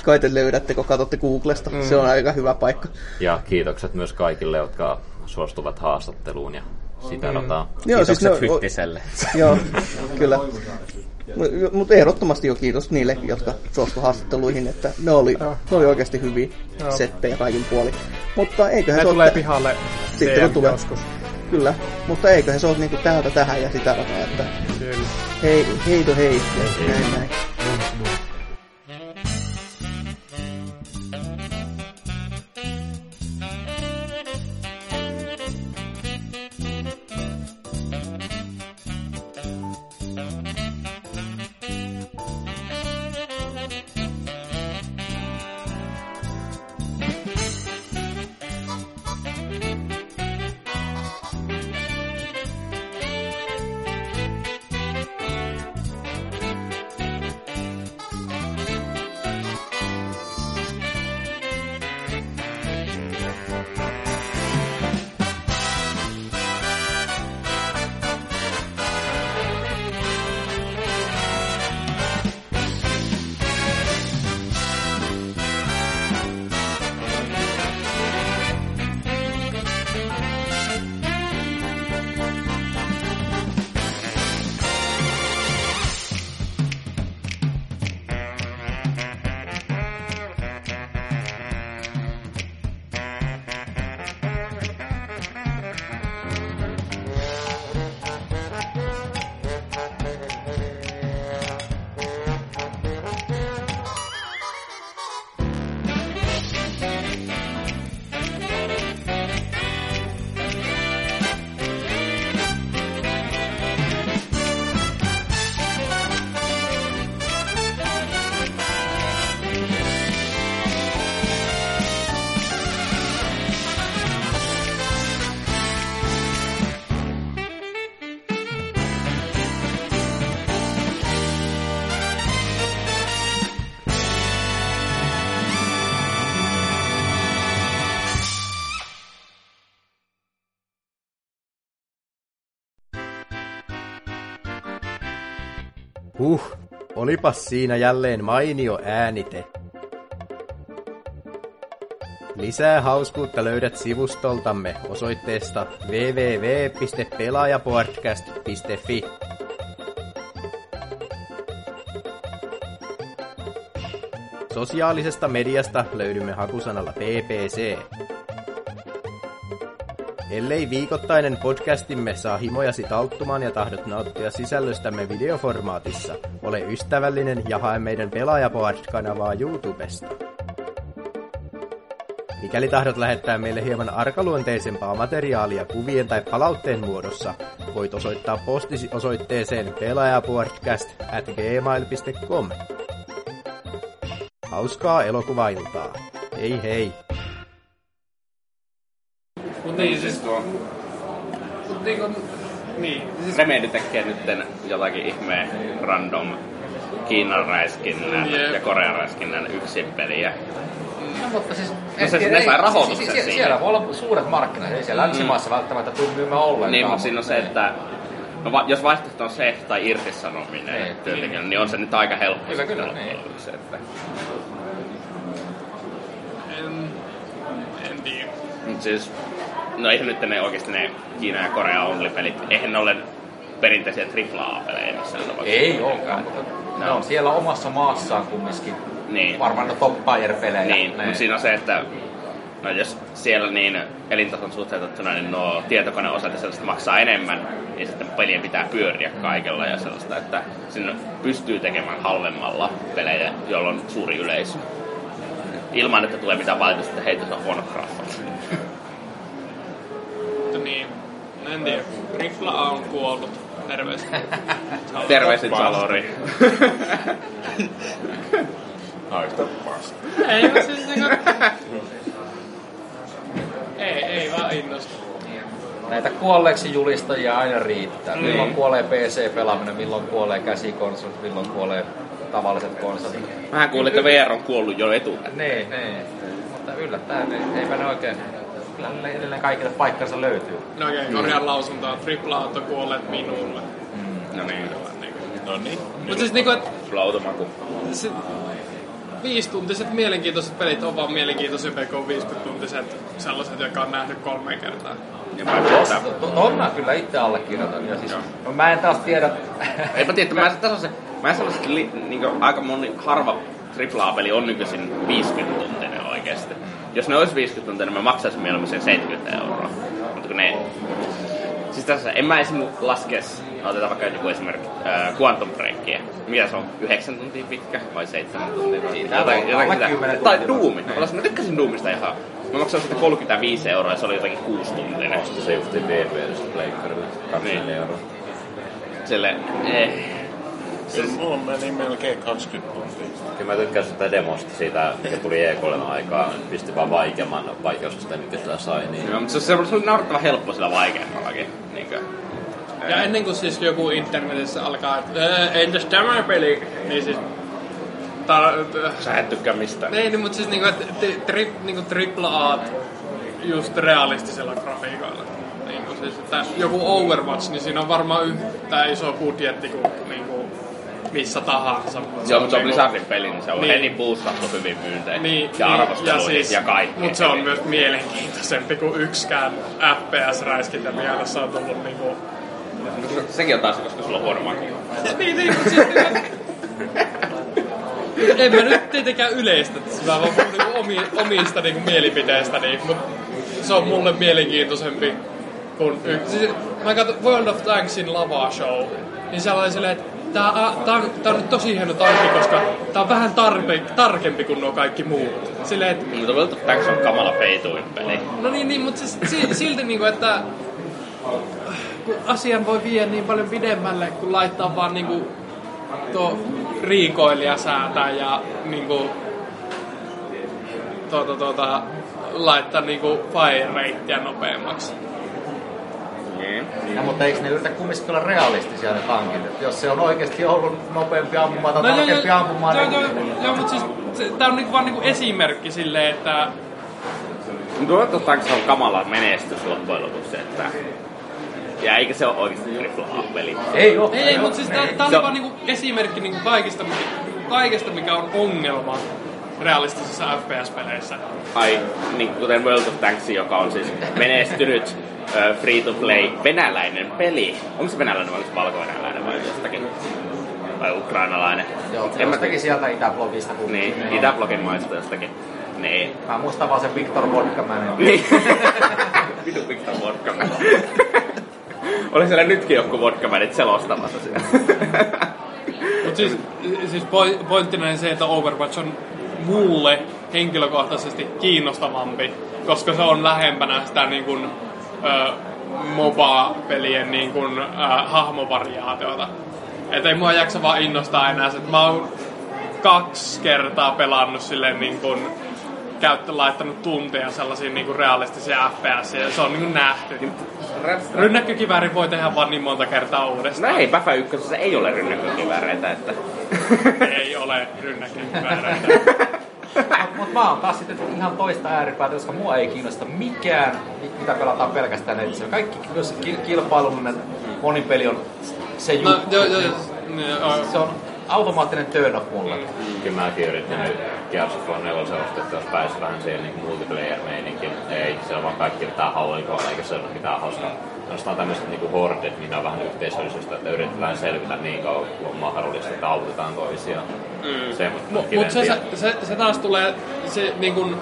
kai te löydätte, kun katsotte Googlesta. Mm. Se on aika hyvä paikka. Ja kiitokset myös kaikille, jotka suostuvat haastatteluun ja sitä mm. Joo, siis ne, Hyttiselle. [laughs] Joo, kyllä. Mutta ehdottomasti jo kiitos niille, jotka suostu haastatteluihin, että ne oli, ne oli oikeasti hyviä Joo. settejä kaikin puoli. Mutta eiköhän Ne se tulee ole, pihalle Sitten kun tulee. joskus. kyllä, mutta eiköhän se ole niinku täältä tähän ja sitä rataa, että Kyllä. hei, heito hei, ja näin näin. Huh, olipas siinä jälleen mainio äänite. Lisää hauskuutta löydät sivustoltamme osoitteesta www.pelaajapodcast.fi. Sosiaalisesta mediasta löydymme hakusanalla PPC. Ellei viikoittainen podcastimme saa himojasi talttumaan ja tahdot nauttia sisällöstämme videoformaatissa, ole ystävällinen ja hae meidän Pelaajapodcast-kanavaa YouTubesta. Mikäli tahdot lähettää meille hieman arkaluonteisempaa materiaalia kuvien tai palautteen muodossa, voit osoittaa postisi osoitteeseen pelaajapodcast at gmail.com. Hauskaa elokuvailtaa. Hei hei! Niin siis... Mut niinku... Niin. Siis, Remedy tekee nyt jotakin ihmeen random Kiinan räiskinnän Jep. ja Korean räiskinnän yksin peliä. No, mutta siis... No se- ne sai rahoituksen sie- siihen. Siellä voi olla suuret markkinat, ei siellä länsimaissa välttämättä tule myymään ollenkaan. Niin, mutta siinä on se, että no, va- jos vaihtoehto on se tai irtisanominen Niin. työntekijälle, niin on se nyt aika helppo. Kyllä, kyllä, niin. lopuksi, että. en, en tiedä. Mut siis, no eihän nyt ne oikeasti ne Kiina ja Korea only-pelit, eihän ne ole perinteisiä AAA-pelejä missään tapauksessa. Ei olekaan, mutta ne on siellä omassa maassaan kumminkin. Niin. Varmaan ne top pelejä Niin, mutta siinä on se, että no jos siellä niin elintason suhteutettuna, niin nuo tietokoneosat ja sellaista maksaa enemmän, niin sitten pelien pitää pyöriä kaikella ja sellaista, että sinne pystyy tekemään halvemmalla pelejä, joilla on suuri yleisö. Ilman, että tulee mitään valitusta, että hei, tässä on huonot graffat. Mutta niin. En tiedä. Rifla A on kuollut. Terveistä. [laughs] Terveisin Salori. [laughs] Haista paska. ei, mutta siis niinku... ei, ei vaan innosta. Näitä kuolleeksi julistajia aina riittää. Milloin kuolee PC-pelaaminen, milloin kuolee käsikonsolit, milloin kuolee tavalliset konsolit. Mä kuulin, että VR on kuollut jo etukäteen. Niin, niin. Mutta yllättäen, niin eipä ne oikein... Kyllä edelleen kaikille paikkansa löytyy. No okei, okay, korjaan lausuntoa. Tripla A on kuolleet minulle. No niin. No niin. Mutta siis niinku, että Sulla on automaku. se, viisituntiset mielenkiintoiset pelit on vaan mielenkiintoisempia kuin 50-tuntiset sellaiset, jotka on nähty kolme kertaa. Ja mä en tiedä, Tuon mä kyllä itse allekirjoitan. Ja siis, no, mä en taas tiedä... Eipä tiedä, mä, tässä on se, mä sanoisin, li, niin aika moni harva AAA-peli on nykyisin 50 tuntinen oikeasti. Jos ne olisi 50 tuntinen, mä maksaisin mieluummin sen 70 euroa. Mutta kun ne... Siis tässä, en mä esim. laskes, otetaan vaikka joku esimerkki, äh, Quantum Breakia. Mitä se on, 9 tuntia pitkä vai 7 tuntia? vai Siitä jotain, on jotain sitä. 10 Tai tuntia. Doomi. Mä, mä tykkäsin Doomista ihan. Mä maksoin sitä 35 euroa ja se oli jotakin 6 tuntinen. Osti se justiin DPS pleikkarille. 20 Niin. euroa. Sille, eh. Siis mulla meni melkein 20 tuntia. Kyllä mä tykkäsin sitä demosta siitä, mikä tuli E3 aikaa. Pisti vaan vaikeamman vaikeusasteen, mikä sillä sai. Niin Joo, mutta se, oli naurettavan helppo sillä vaikeammallakin. Niinkö? Ja ennen kuin siis joku internetissä alkaa, että "Ää, entäs tämä peli, niin siis... Tar- Sä et tykkää mistään. Ei, niin, mutta siis niinku, että tri, tri, niinku tripla A just realistisella grafiikoilla. Niinku siis, että joku Overwatch, niin siinä on varmaan yhtä iso budjetti kuin niinku missä tahansa. Joo, mutta se on niinku- Blizzardin peli, niin se on Niin. heti boostattu hyvin myynteihin. Niin, ja niin, arvosteluihin ja, siis, ja kaikkea. Mutta se on myös mielenkiintoisempi kuin yksikään FPS-räiskintä mielessä on tullut niinku... Sekin on taas, koska sulla on huono maku. niin, niin, mutta siis... [laughs] en mä nyt tietenkään yleistä, että mä vaan puhun niinku omi, omista niinku mielipiteistäni, mutta se on mulle mielenkiintoisempi kuin yksi. Siis, mä katson World of Tanksin Lava Show, niin siellä oli silleen, että tää, tää, on, tää on nyt tosi hieno tankki, koska tää on vähän tarpe, tarkempi kuin nuo kaikki muut. Silleen, että Mutta of Tanks on kamala peituin peli. No niin, niin mutta siis, si- silti niinku, että kun asian voi viedä niin paljon pidemmälle, kun laittaa vaan niinku tuo riikoilija säätää ja niinku tuota, tuota, laittaa niinku fire ratea nopeammaksi. Niin. Ja, mutta eikö ne yritä kumminkin olla realistisia ne tankit? Et jos se on oikeasti ollut nopeampi ampumaan tai No, tarkempi joo, ampumaan, joo, niin... joo, joo, mutta siis se, tää on niinku vaan niinku esimerkki silleen, että Mutta World of Tanks on kamala menestys loppujen lopuksi, että Ja eikä se ole oikeasti triple A-peli. Ei oo. Ei, ei, mutta siis oli Se on- vaan niinku esimerkki niinku kaikista, kaikesta, mikä on ongelma realistisissa FPS-peleissä. Ai, niin kuten World of Tanks, joka on siis menestynyt ö, free-to-play venäläinen peli. Onko se venäläinen vai onko se valko-venäläinen vai jostakin? Vai ukrainalainen? Joo, En se mä jostakin sieltä Itäblogista. kun- Niin, Itäblogin maista jostakin. Niin. Mä muistan vaan sen Victor Vodkamänen. [laughs] Niin. Vitu Victor Vodkaman. [laughs] Oli siellä nytkin joku vodkamanit selostamassa sitä. [laughs] Mutta siis, siis poi- pointtina on se, että Overwatch on mulle henkilökohtaisesti kiinnostavampi, koska se on lähempänä sitä niin kuin, ö, MOBA-pelien niin kuin, ö, hahmovariaatiota. Et ei mua jaksa vaan innostaa enää se, mä oon kaksi kertaa pelannut silleen niin kuin, käyttö laittanut tunteja sellaisiin niin kuin realistisia FPS, ja se on niin kuin nähty. Rynnäkkökiväärin voi tehdä vaan niin monta kertaa uudestaan. No ei, Päfä ykkösessä ei ole rynnäkkökivääreitä, että... ei ole rynnäkkökivääreitä. [laughs] Mut, mut mä oon taas sitten ihan toista ääripäätä, koska mua ei kiinnosta mikään, mi- mitä pelataan pelkästään netissä. Kaikki kilpailullinen monipeli on se juttu. No, joo, joo, joo. joo. Se on automaattinen turn off mulle. Kyllä mäkin yritin nyt Gears of War 4 ostaa, että jos pääsi vähän siihen niin multiplayer-meininkiin. Ei, se on vaan kaikki yrittää hauikolla, eikä se ole mitään hauskaa. Ainoastaan tämmöiset niin hordit, mitä on vähän yhteisöllisyyttä, että yritetään selvitä niin kauan kuin on mahdollista, että autetaan toisiaan. Mm. Se, mutta Mutta mut se, se, se, se, taas tulee, se niin kuin,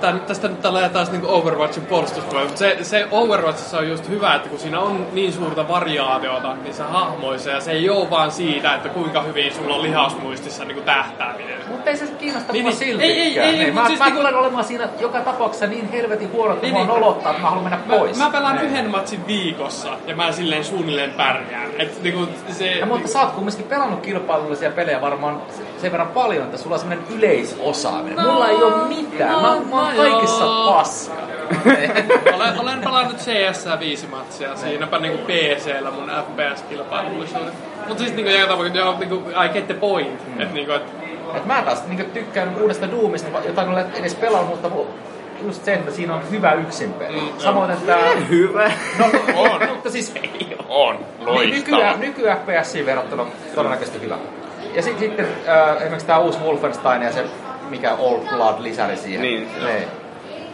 tän, tästä nyt tulee taas niin Overwatchin puolustuspuolella, mutta se, se Overwatchissa on just hyvä, että kun siinä on niin suurta variaatiota niissä hahmoissa, ja se ei ole vaan siitä, että kuinka hyvin sulla on lihasmuistissa niin kuin tähtääminen. Mutta ei se kiinnosta Niin, niin. siltikään. Ei, ei, ei, Niin, mut mä, siis mä niinku- tulen olemaan siinä joka tapauksessa niin helvetin huono, että Niin, mua niin. nolottaa, että mä haluan mennä pois. Mä, mä pelaan Niin. yhden matsin viikossa, ja mä silleen suunnilleen pärjään. Et, niin kuin, se, Ja, mutta sä oot kumminkin pelannut kilpailullisia pelejä varmaan sen verran paljon, että sulla on semmonen yleisosaaminen. Mulla ei oo mitään. Mä, mä oon no kaikissa joo. paska. [laughs] olen, olen pelannut CS viisi matsia, siinäpä niinku PC-llä mun FPS-kilpailullisuudet. Mutta siis niinku joka tapauksessa, niinku, I get the point. Mm. Et niinku, et, Et mä taas niin tykkään uudesta Doomista, jota en ole edes pelannut, mutta mu- just se, että siinä on hyvä yksinpeli. Mm, Samoin, että... Hyvä. No, on. mutta siis On, Niin, nyky, loistava. nyky FPSiin verrattuna todennäköisesti hyvä. Ja sit, sitten äh, esimerkiksi tämä uusi Wolfenstein ja se mikä Old Blood lisäri siihen. Niin. Ne.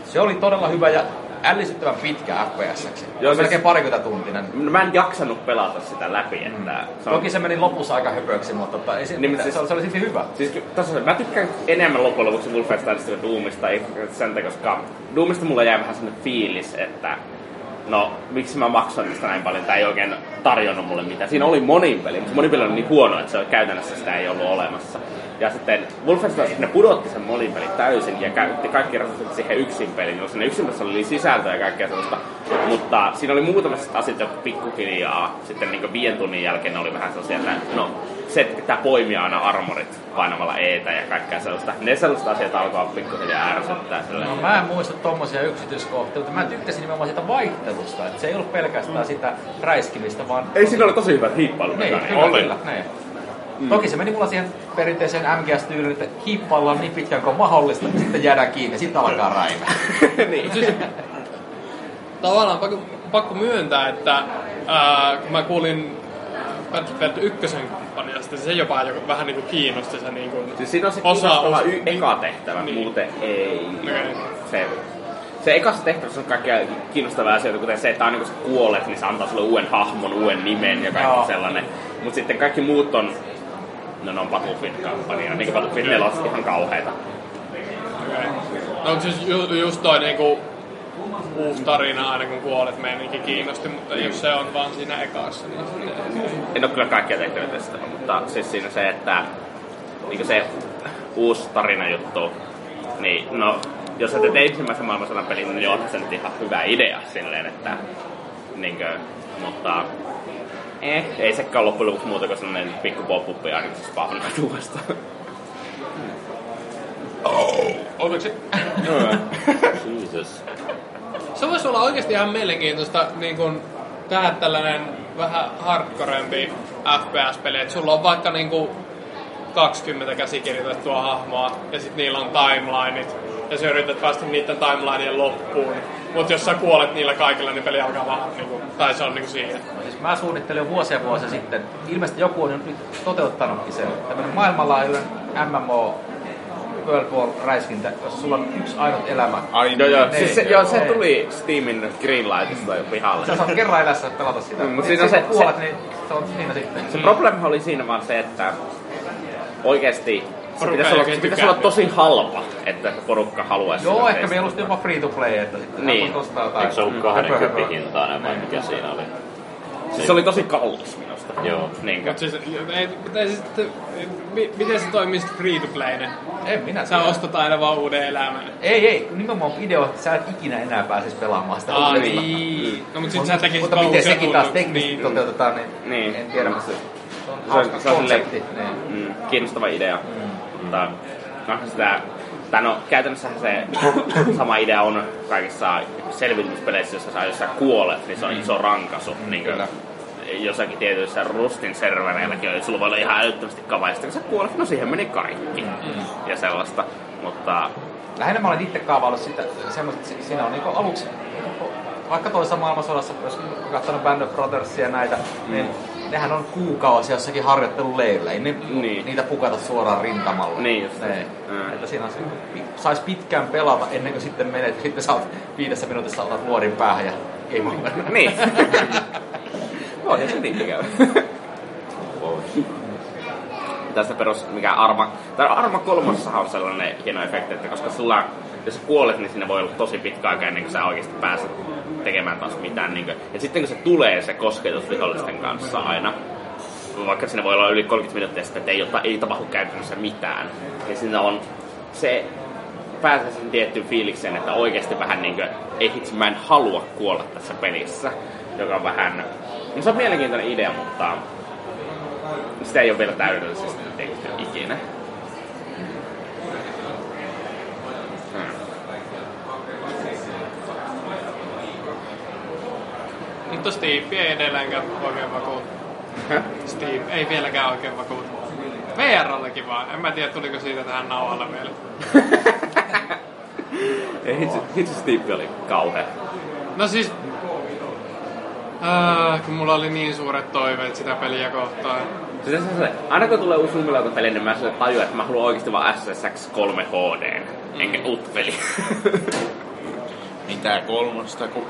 Se oli todella hyvä ja ällistyttävän pitkä FPS. Joo, siis- melkein parikymmentä tuntinen. No, Mä en jaksanut pelata sitä läpi, että... Se on Toki se meni lopussa aika höpöksi, mutta tota, ei se, Niin, niin, siis, se, oli, se oli silti hyvä. Siis tässä mä tykkään enemmän loppujen lopuksi Wolfensteinista kuin Doomista, ei sen takia, koska Doomista mulla jäi vähän sellainen fiilis, että no, miksi mä maksan tästä näin paljon, tää ei oikein tarjonnut mulle mitään. Siinä oli monin peli, mutta monin peli oli niin huono, että se käytännössä sitä ei ollut olemassa. Ja sitten Wolfenstein, ne pudotti sen monin pelin täysin ja käytti kaikki resurssit siihen yksin peliin. No, siinä yksin pelissä oli sisältöä ja kaikkea sellaista, mutta siinä oli muutamassa asiat, jotka pikkuhiljaa sitten niin viiden tunnin jälkeen oli vähän sellaisia, että no, se, että pitää poimia aina armorit painamalla eetä ja kaikkea sellaista. Ne sellaiset asiat alkaa pikkuhiljaa ärsyttää. No, mä en muista tommosia yksityiskohtia, mutta mä tykkäsin nimenomaan siitä vaihtelusta. Että se ei ollut pelkästään sitä räiskimistä, vaan... Ei, siinä oli tosi hyvät Niin, hiippailumekanit. kyllä, kyllä. Niin. Mm. Toki se meni mulla siihen perinteiseen MGS-tyyliin, että hiippaillaan niin pitkään kuin mahdollista, niin sitten jäädään kiinni ja sitten alkaa räimää. [laughs] niin. siis, tavallaan pakko, pakko myöntää, että ää, kun mä kuulin Battlefield 1 kampanjasta, se jopa jo vähän niinku kiinnosti se niinku Siis siinä on se osa, osa y- eka tehtävä, Niin. muuten ei. Okei. Se, se ekassa tehtävässä on kaikkia kiinnostavia asioita, kuten se, että aina kun sä kuolet, niin se antaa sulle uuden hahmon, uuden nimen ja kaikki Joo. sellainen. Mutta sitten kaikki muut on, no ne on Battlefield-kampanja, niin Battlefield 4 on ihan kauheita. Okay. No siis ju, just toi niinku uusi tarina aina kun kuolet meininki kiinnosti, mutta jos se on vaan siinä ekassa, niin sitten... En ole kyllä kaikkia tehtäviä testannut, mutta siis siinä se, että niin se uusi tarinajuttu, niin no, jos sä teet ensimmäisen maailmansodan pelin, niin onhan se nyt ihan hyvä idea silleen, että niinkö, mutta eh, ei sekään loppujen lopuksi muuta kuin sellainen pikku pop-up aina, kun se spawnaa uudestaan. Oliko Jesus. Se voisi olla oikeasti ihan mielenkiintoista niin kun, tehdä tällainen vähän hardcorempi FPS-peli, että sulla on vaikka niin kun, 20 käsikirjoitettua hahmoa ja sitten niillä on timelineit ja sä yrität päästä niiden timelineen loppuun. Mutta jos sä kuolet niillä kaikilla, niin peli alkaa vaan, niinku, tai se on niinku siinä. Siis mä suunnittelin jo vuosia vuosia sitten, ilmeisesti joku on nyt toteuttanutkin sen, tämmönen maailmanlaajuinen MMO World War räiskintä, jos sulla on yksi ainut elämä. Ai joo, joo. Niin, Siis se, joo, se tuli Steamin Greenlightista jo pihalle. Sä saat kerran elässä pelata sitä. Mm, mut Sit siinä on se- kuolet, se- niin se on siinä sitten. Se probleema oli siinä vaan se, että oikeesti se pitäisi olla, oikein pitäisi olla tosi halpa, että porukka haluaisi Joo, ehkä mieluusti jopa free to play, että sitten Niin. niin. ostaa jotain. Eikö se ollut höpö, 20 höpö. hintainen vai mikä siinä oli? Siis se oli tosi kallis minusta. Joo. Niinkö? Mut siis, ei, pitäisi sitten, mi, miten se toimii sitten free to playne? En minä Sä tiedä. ostat aina vaan uuden elämän. Ei, ei, nimenomaan video, että sä et ikinä enää pääsisi pelaamaan sitä. Aa, niin. No mut sit sä tekisit Mutta miten sekin taas teknisesti niin. toteutetaan, niin, Niin. en tiedä. Se Se on on- se on konsepti. silleen- Niin. Mm, kiinnostava idea. Mm. Mutta no, sitä, tai no, käytännössähän se sama idea on kaikissa selviytymispeleissä, jossa sä, jos sä kuolet, niin se on iso rankaisu. niin kuin, jossakin tietyissä Rustin servereilläkin on, sulla voi olla ihan älyttömästi kavaa, ja sitten kun sä kuolet, no siihen meni kaikki. Ja sellaista. Mutta Lähinnä mä olen itse kaavaillut sitä, semmoista, että siinä on niinku aluksi, vaikka toisessa maailmansodassa, jos on katsonut Band of Brothersia ja näitä, niin nehän on kuukausia jossakin harjoitteluleirillä. Ei ne Niin. niitä pukata suoraan rintamalla. Niin just. Ne. Mm. Että siinä se, sais pitkään pelata ennen kuin sitten menet, sitten sä oot viidessä minuutissa otat luodin päähän ja game over. niin. Voihan [laughs] se niinkin käydä. Tästä perus, mikä Arma, tai Arma kolmossahan on sellainen hieno efekti, että koska sulla, jos sä kuolet, niin siinä voi olla tosi pitkä aika ennen kuin sä oikeasti pääset tekemään taas mitään. Niin kuin, ja sitten kun se tulee se kosketus vihollisten kanssa aina, vaikka siinä voi olla yli 30 minuuttia sitten, että ei, ota, ei tapahdu käytännössä mitään, niin siinä on se pääsee sen tiettyyn fiilikseen, että oikeasti vähän niin kuin, ei hitsi, mä en halua kuolla tässä pelissä, joka on vähän, no se on mielenkiintoinen idea, mutta sitä ei ole vielä täydellisesti tehty ikinä. Mutta Steve ei edelleenkään oikein vakuuta. Häh? Steve ei vieläkään oikein vakuuta. VRllekin vaan. En mä tiedä, tuliko siitä tähän nauhalle vielä. Ei hitsi, hitsi Steve oli kauhea. No siis... Äh, kun mulla oli niin suuret toiveet sitä peliä kohtaan. Se, se, se, aina kun tulee uusi Numilauta-peli, niin mä sille tajuan, että mä haluan oikeasti vaan SSX 3 HD, enkä uutta peliä. Mitä kolmosta kuin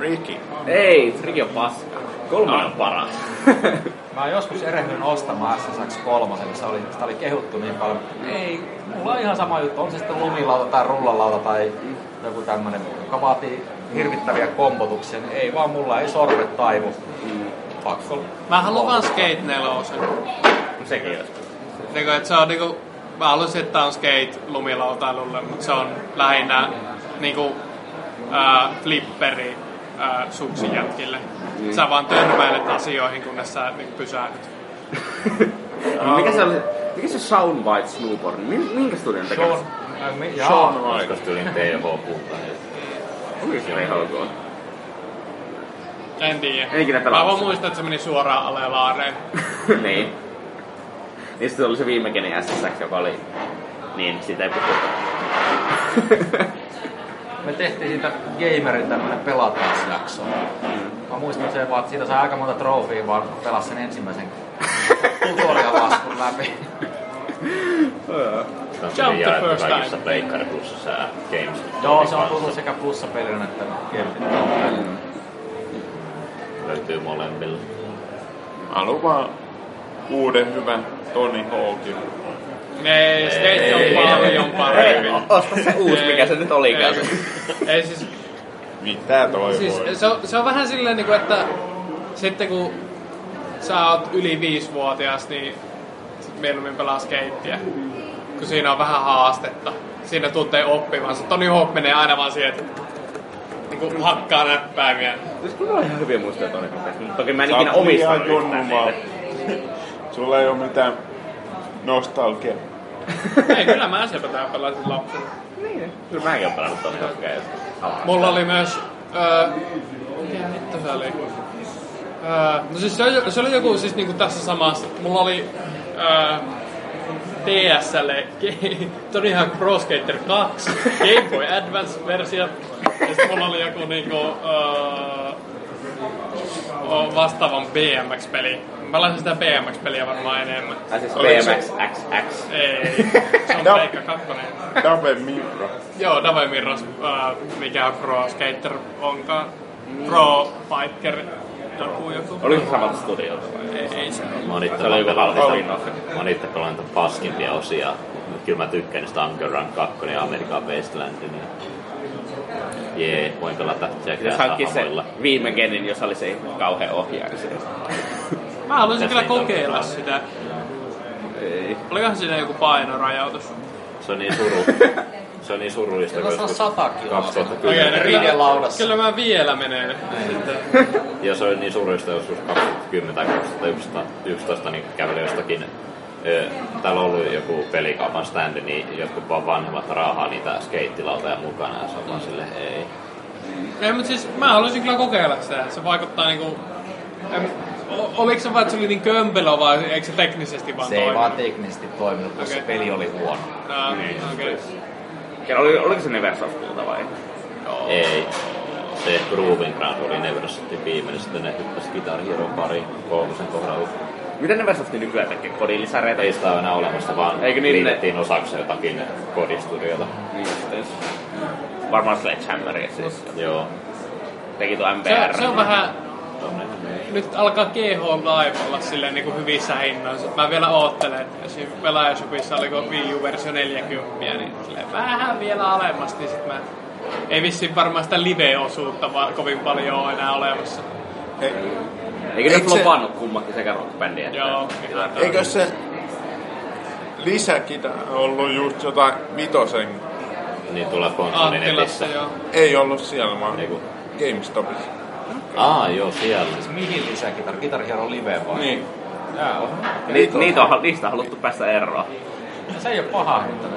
Ricky? Ei, Ricky on paska. Kolmonen on paras. [laughs] Mä oon joskus erehdyin ostamaan SSX 3, se oli, sitä oli kehuttu niin paljon. Ei, mulla on ihan sama juttu, on se sitten lumilauta tai rullalauta tai joku tämmönen, joka vaatii hirvittäviä kompotuksia, niin ei vaan mulla ei sormet taivu. Pakko. Mä haluan vaan Skate 4. Sekin olisi. Niinku, et se on niinku... Mä haluaisin, että tää on Skate lumilautailulle, mutta se on lähinnä niinku ää, flipperi ää, suksijätkille. Sä vaan törmäilet asioihin, kunnes sä niinku pysähdyt. [laughs] No, mikä se oli? Mikä se Soundbite Snowboard? Min, minkä studion tekee? Sean, äh, mi- Sean White. tyylin TH-puuta? Oliko se ihan ok? En tiedä. En ikinä Mä pelannut vaan muistan, että se meni suoraan alelaareen. [laughs] niin. Niin sitten oli se viime geni SSX, joka oli... Niin, siitä ei puhuta. [laughs] me tehtiin siitä gamerin tämmönen pelataas-jakso. Mä muistan sen vaan, että siitä sai aika monta trofia vaan pelasi sen ensimmäisen tutorial-laskun läpi. Jump the first time. Pleikkari plussissa ja Games. Joo, se on tullut sekä plussapelinä että game Löytyy molemmilla. Mä haluan vaan uuden hyvän Tony Hawkin. Ei, Skate on paljon parempi. Osta se uusi, mikä se nyt olikaan. Ei, ei siis, Mitä toivoin? siis se, on, se on vähän silleen, niin kuin, että sitten kun sä oot yli viisivuotias, niin sit mieluummin pelaa skeittiä. Kun siinä on vähän haastetta. Siinä tuntee oppivansa. Tony Hawk menee aina vaan siihen, että niin kuin hakkaa näppäimiä. Siis kyllä on ihan hyviä muistoja Tony Hawkista, mutta toki mä en ikinä niitä. Sulla ei oo mitään nostalgia. [laughs] Ei, kyllä mä sieltä tää pelasin lapsena. Niin, kyllä mäkin oon pelannut alkaa. Mulla oli myös... Öö, mikä vittu se oli? Öö, no siis se oli, se oli joku siis niinku tässä samassa. Mulla oli... Öö, DSlle [laughs] ge- Tony Hawk Pro Skater 2, Game Boy Advance-versio, ja sitten mulla oli joku niinku, uh, vastaavan BMX-peli. Mä pelasin sitä BMX-peliä varmaan enemmän. Tai siis Oliko se- BMX XX. Ei, se on [laughs] No. Pleikka 2. Dave Mirra. Joo, Dave Mirros, äh, mikä on Pro Skater onkaan. Pro Biker, joku joku. Oliko se samalta studiolta vai? Ei, ei se ole. Mä oon itse Se oli joku pelannut, spin-off. mä oon itse pelannut paskimpia osia. Mut Kyllä mä tykkään niistä Hunger Run 2 ja American Wastelandin. Ja... Jee, voin pelata Jos Jackass hankki se viime genin, jos oli se kauhean ohjaaja. Mä haluaisin kyllä on? kokeilla sitä. Ei. Olikohan siinä joku painorajoitus? Se on niin suru. Se on niin surullista, Siellä kun on 100 kiloa. 2010. Okei, Riiden laudassa. Kyllä mä vielä menen. [laughs] Ja se oli niin surullista joskus 2010 tai 2011, niin käveli jostakin Täällä on ollut joku pelikaupan standi, niin jotkut vaan vanhemmat raahaa niitä skeittilautoja mukana ja se on vaan silleen, ei. Ei, mutta siis mä haluaisin kyllä kokeilla sitä. Se vaikuttaa niinku... En, oliko se vaan, että se oli niin kömpelö vai eikö se teknisesti vaan Se ei toimi? vaan teknisesti toiminut, koska Okei. se peli oli huono. No, okei. Ja oli, oliko se Neversoftilta vai? Ei. Se Groovin Ground oli Neversotin viimeinen, sitten ne hyppäsi Guitar Hero pari kolmosen kohdalla. Miten Neversofti nykyään tekee kodilisäreitä? Ei sitä ole enää olemassa, vaan Eikö niin ne- liitettiin osaksi jotakin kodistudiota. Niin justiis. Varmaan Sledgehammeria siis. Joo. Teki tuo Se, MBR. se on vähän... Nyt alkaa GH Live olla silleen niin kuin hyvissä hinnoissa. Mä vielä oottelen, että esim. Pelaajashopissa oliko Wii U-versio 40, niin silleen vähän vielä alemmas, niin sit mä... Ei vissiin varmaan sitä live-osuutta vaan kovin paljon ole enää olemassa. Ei, Eikö ne Eikö se- flopannut kummatkin sekä rockbändi että... Joo, ihan eikö se lisäkin ollut just jotain vitosen? Niin tuolla konsolin netissä. Ei ollut siellä, vaan GameStopissa. Aa, joo, siellä. Mihin lisää kitar? Guitar Hero Live vai? Niin. Joo. Ni, niitä on, niistä on haluttu päästä eroon. Se ei ole paha hinta.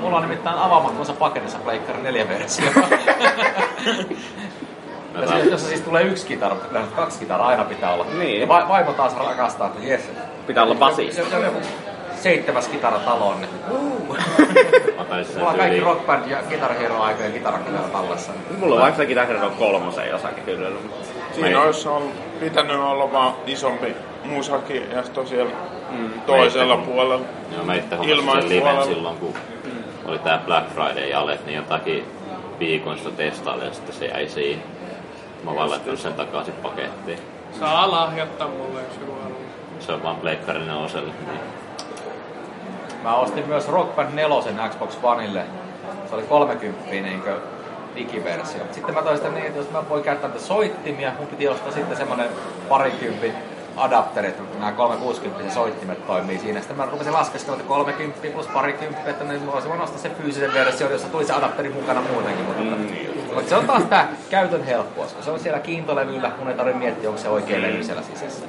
Mulla on nimittäin avaamattomassa paketissa Pleikkari 4 versio. [laughs] Siis, jos siis tulee yksi kitara, kaksi kitaraa aina pitää olla. Niin. Ja va- vaimo taas rakastaa, että jes. Pitää olla Joku seitsemäs kitara taloon, niin uh. Mulla on kaikki. Rock Band ja Guitar Hero aikojen kitarakitarra tallessa. Mulla on vaikka Guitar kolmosen jossakin kyllä. Siinä olisi ollut, pitänyt olla vaan isompi musakirjasto siellä toisella Mä itse- puolella. Joo, mä itse hommasin sen liven silloin, kun oli tää Black Friday jalet, niin jotakin viikon sitä testailin ja sitten se jäi siihen. Mä vaan laittanut sen takaisin pakettiin. Saa lahjoittaa mulle, jos joku haluaa. Se on vaan pleikkarin oselle. Niin. Mä ostin myös Rock Band 4 Xbox Oneille. Se oli 30 niin digiversio. Sitten mä toin sitä niin, että jos mä voin käyttää näitä soittimia, mun piti ostaa sitten semmonen parikympin adapteri, että nämä 360 soittimet toimii siinä. Sitten mä rupesin laskeskella, että 30 plus parikymppi, että niin mä olisin voinut ostaa se fyysisen versio, jossa tuli se adapteri mukana muutenkin. Mutta, mm. mutta se on taas tää käytön helppous, kun se on siellä kiintolevyllä, mun ei tarvitse miettiä, onko se oikea levy siellä sisässä.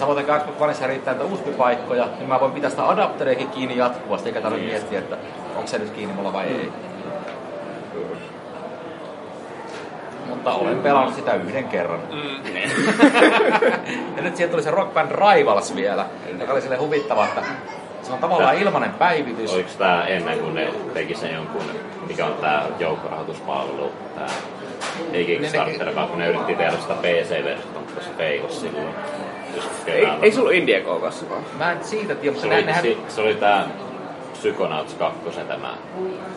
Samoin kun Xbox Oneissa riittää näitä USB-paikkoja, niin mä voin pitää sitä adapteriakin kiinni jatkuvasti, eikä tarvitse miettiä, että onko se nyt kiinni mulla vai ei. Mutta olen pelannut sitä yhden kerran. Mm. [laughs] ja nyt siihen tuli se Rock Band Rivals vielä, joka oli sille huvittava, että se on tavallaan ilmanen päivitys. Oliko tää ennen kuin ne teki sen jonkun, mikä on tää joukkorahoituspalvelu, tää ei Kickstarter, vaan kun ne yritti tehdä sitä PC-versiota, mutta se feikos silloin. Ei, ei sulla Indie kanssa vaan. Mä en siitä tiedä, mutta se, oli, nehän... se, se oli tää Psychonauts 2 tämä.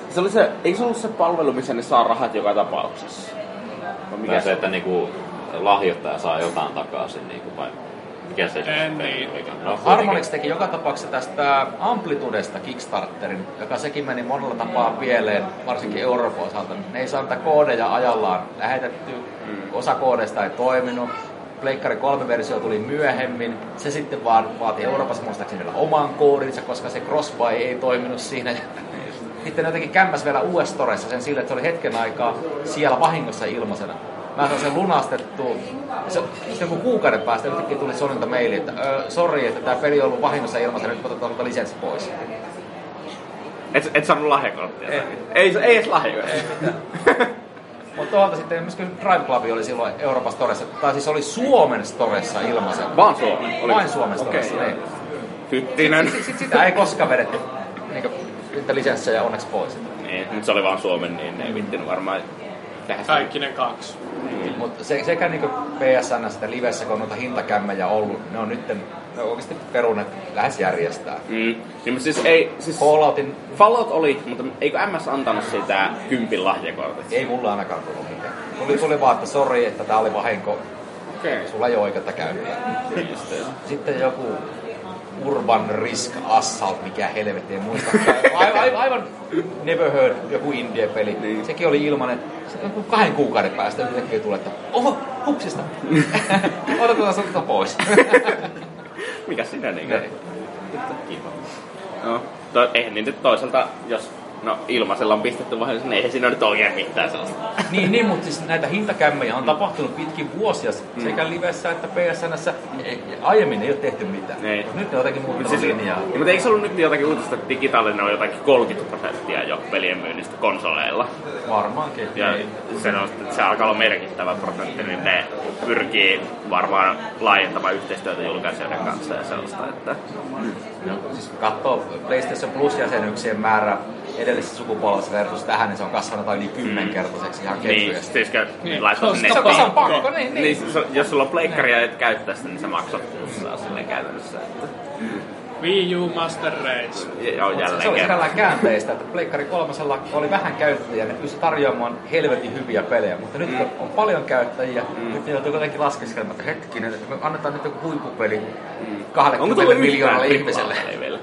Se oli se, eikö se ollut se palvelu, missä ne saa rahat joka tapauksessa? Vai Mikä se, että niinku lahjoittaja saa jotain takaisin, niinku, vai mikä se En niin. No, Harmonix teki joka tapauksessa tästä Amplitudesta Kickstarterin, joka sekin meni monella tapaa pieleen, varsinkin Euroopan osalta. Ne ei saa niitä koodeja ajallaan lähetetty, osa koodeista ei toiminut. Pleikkari 3 versio tuli myöhemmin. Se sitten vaan vaati Euroopassa muistaakseni vielä oman koodinsa, koska se crossbuy ei toiminut siinä. Sitten jotenkin kämmäs vielä US Storessa sen sille, että se oli hetken aikaa siellä vahingossa ilmaisena. Mä sain sen lunastettua. Se, se joku kuukauden päästä yhtäkkiä tuli Sonilta maili, että sori, että tämä peli on ollut vahingossa ilmaisena, nyt otetaan sulta lisenssi pois. Et, et saanut lahjakorttia? Ei. Ei, ei edes lahjoja. [laughs] Mutta tuolta sitten myöskin Drive Club oli silloin Euroopan Storessa, tai siis oli Suomen Storessa ilmaisena. Vaan Suomen? Oli- Vain Suomen. Storessa, niin. Hyttinen. Sitten sitä ei koskaan vedetty niinku, niitä lisenssejä onneksi pois. Niin, mutta se oli vaan Suomen, niin ne ei vittinyt varmaan tehdä. Kaikkinen kaksi. Mutta se, sekä niinku PSN että livessä, kun on noita hintakämmejä ollut, ne on nyt ne on oikeasti perunet lähes järjestää. Mm. Niin, mutta siis ei, siis Falloutin Fallout oli, mutta eikö MS antanut sitä kympin lahjakortit? ei mulla ainakaan tullut mitään. Tuli, tuli vaan, että sori, että tää oli vahinko. Okei. Sulla ei ole oikeutta käyttää. Just se. Sitten joku Urban Risk Assault, mikä helvetti, en muista. Aivan, aivan, never heard joku indie-peli. Niin. Sekin oli ilmanen. Joku kahden kuukauden päästä yhtäkkiä tulee, että oho, hupsista. [laughs] Otetaan tätä pois. [laughs] Mikä sinä niin? Niin. No, to, eihän niin nyt toisaalta, jos no ilmaisella on pistetty vähän, niin eihän siinä nyt oikein mitään sellaista. niin, niin, mutta siis näitä hintakämmejä on tapahtunut pitkin vuosia sekä livessä että PSNssä. Aiemmin ei ole tehty mitään. Ei. Nyt ne on jotenkin muuttanut Siis, linjaa. niin, mutta eikö se ollut nyt jotakin uutista, että digitaalinen on jotakin 30 prosenttia jo pelien myynnistä konsoleilla? Varmaankin. Ja Ei. se, on, että se alkaa olla merkittävä prosentti, niin ne pyrkii varmaan laajentamaan yhteistyötä julkaisijoiden kanssa ja sellaista, että Siis kun katsoo PlayStation Plus-jäsenyksien määrä edellisessä sukupolvessa versus tähän, niin se on kasvanut yli kymmenkertaiseksi ihan niin, kevyesti. siis niin. laittaa Se on- sinne se on- se on pakko, niin, niin. niin siis jos sulla on pleikkaria ja et käyttää sitä, niin se maksat plussaa silleen käytännössä. Että, Wii U Master Race. ja on Se jälleen oli sinällään käänteistä, että Pleikkari kolmosella oli vähän käyttäjiä, ne pysty tarjoamaan helvetin hyviä pelejä, mutta nyt kun on paljon käyttäjiä, nyt ne joutuu kuitenkin laskeskelemaan, että hetkinen, että me annetaan nyt joku huippupeli Onko 20 tullut miljoonalle ihmiselle. AAA vielä?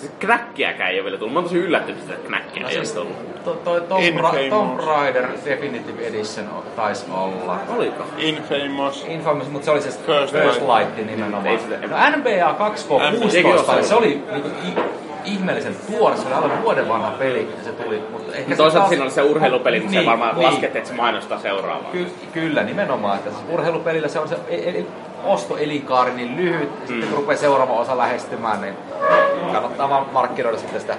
Siis knäkkiäkään ei ole vielä tullut. Mä oon tosi yllättynyt sitä, että knäkkiä No ei ole siis tullut. to, toi Tomb, Ra-. Tomb Raider Definitive Edition taisi olla. Oliko? Infamous. Infamous, mutta se oli se First First, Light. Nimenomaan. No NBA 2K16, Sekin se oli niinku ihmeellisen tuore, se oli alle vuoden vanha peli, ja se tuli, mutta ehkä Mutta se toisaalta taas- siinä oli se urheilupeli, mutta se Niin, varmaan niin. laskettiin, että se mainostaa seuraavaa. Ky- kyllä, nimenomaan. Että siis urheilupelillä se on se e- e- ostoelinkaari niin lyhyt, ja sitten kun rupeaa seuraava osa lähestymään, niin kannattaa vaan markkinoida sitten sitä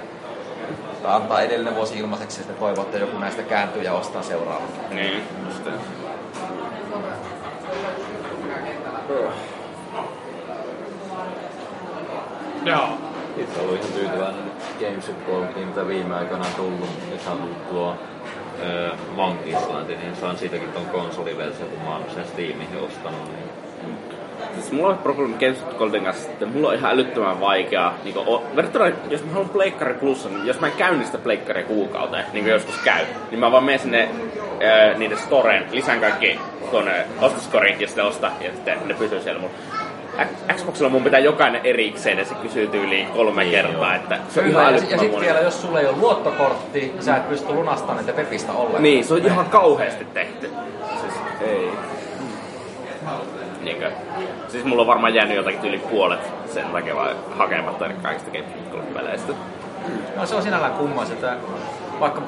tai antaa edellinen vuosi ilmaiseksi ja sitten toivoa, että joku näistä kääntyy ja ostaa seuraavan. Niin, just se. Joo. Itse ollut ihan tyytyväinen Games Goldin, mitä viime aikoina on tullut. Nythän on tullut tuo Island, niin saan siitäkin ton konsoliversio, kun mä oon sen Steamihin ostanut. Niin Siis mulla on probleemi Games Goldin kanssa, että mulla on ihan älyttömän vaikea. Niin o, jos mä haluan Pleikkari Plussa, niin jos mä en käy niistä Pleikkaria kuukauteen, niin kuin joskus käy, niin mä vaan menen sinne niiden storeen, lisään kaikki tuonne ostoskoriin ja sitten ostaa, ja sitten ne pysyy siellä mun. Xboxilla mun pitää jokainen erikseen ja se kysyy tyyliin kolme kertaa, että se on ihan Kyllä, ja, ja älyttömän sitten vielä, jos sulla ei ole luottokortti, niin sä et pysty lunastamaan niitä pepistä ollenkaan. Niin, se on ihan kauheasti tehty. Siis ei. Niinkö? Siis mulla on varmaan jäänyt jotakin yli puolet sen takia vaan hakematta kaikista Gamescom-peleistä. No se on sinällään kummas, että vaikka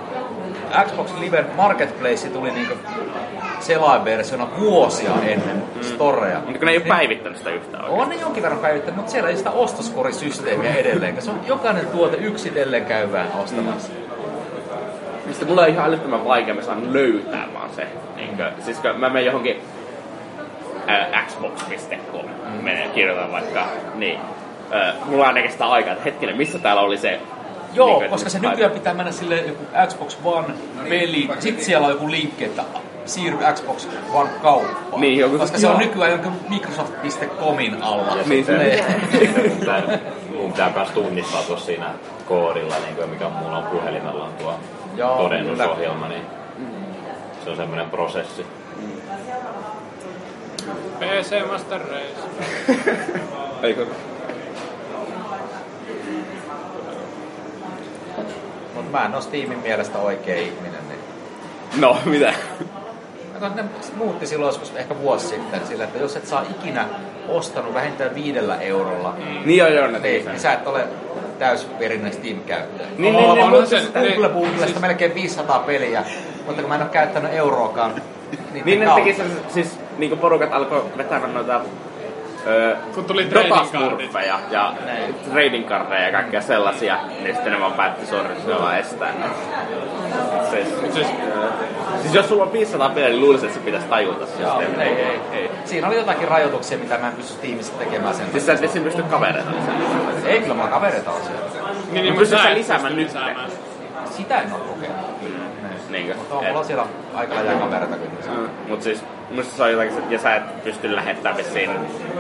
Xbox Live Marketplace tuli niinku selainversiona vuosia ennen Storea. Mutta kun ne ei ole päivittänyt sitä yhtään oikein. On ne jonkin verran päivittänyt, mutta siellä ei sitä ostoskorisysteemiä edelleen. Se on jokainen tuote yksitellen käyvään ostamassa. Mistä mulla on ihan älyttömän vaikea, mä saan löytää vaan se. Niinkö? Siis kun mä menen johonkin ää, xbox.com, menen kirjoitan vaikka, niin. Ää, mulla on sitä aikaa, että hetkinen, missä täällä oli se... Joo, niinkö, koska se nykyään pitää mennä sille joku Xbox One peli, sitten siellä on joku linkki, että siirry Xbox One kauppaan. Niin, joku- koska se on nykyään jonkun Microsoft.comin alla. Niin, se- Ne- mun pitää, mun pitää myös tunnistaa tuossa siinä koodilla, niin kuin mikä mulla on puhelimella on tuo Joo, todennusohjelma, niin se on semmoinen prosessi. PC Master Race. Eikö? Mä en ole Steamin mielestä oikea ihminen. Niin. No, mitä? Ne muutti silloin joskus ehkä vuosi sitten sillä, että jos et saa ikinä ostanut vähintään viidellä eurolla, Niin joo, joo, ne niin, niin sä et ole täysverinen Steam-käyttäjä. Niin, niin, on niin, mutta se- Google niin, Googlesta siis- melkein 500 peliä, mutta kun mä en ole käyttänyt euroakaan Niin ne kautta. teki sen, siis niinku porukat alkoi vetämään noita öö, Kun tuli datasmurfeja ja trading cardeja ja kaikkea sellaisia, niin sitten ne vaan päätti se vaan estää ne. Siis, Siis, öö, siis jos sulla on 500 peliä, niin luulisin, että se pitäisi tajuta se. Joo, ei, ei, ei. Siinä oli jotakin rajoituksia, mitä mä en pysty tiimissä tekemään sen. Siis sä et esim. pysty kavereita lisäämään. Ei, kyllä mulla kavereita on siellä. niin, niin, Mut mutta pystyt sä sä et lisäämään nyt? lisäämään. Sitä en ole kokenut. Niinkö? Mutta on mulla siellä aika läjää kavereita kyllä. Mm, Mut siis musta se on jotakin, ja sä et pysty lähettämään vissiin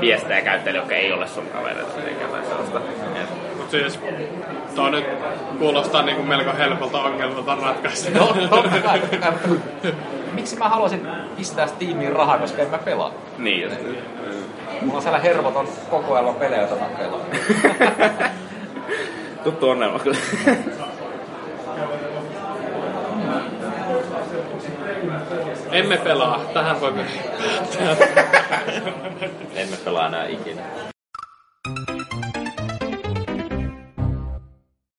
viestejä käyttäjille, jotka ei ole sun kavereita tai jotain sellaista. Et, Mut siis, toi nyt kuulostaa niinku melko helpolta ongelmalta ratkaista. No, totta kai. Miksi mä haluaisin pistää Steamiin rahaa, koska en mä pelaa? niin just. Mulla on siellä hervoton kokoelma pelejä, joita mä pelaan. [laughs] Tuttu ongelma kyllä. [laughs] Emme pelaa. Tähän voi Emme pelaa enää ikinä.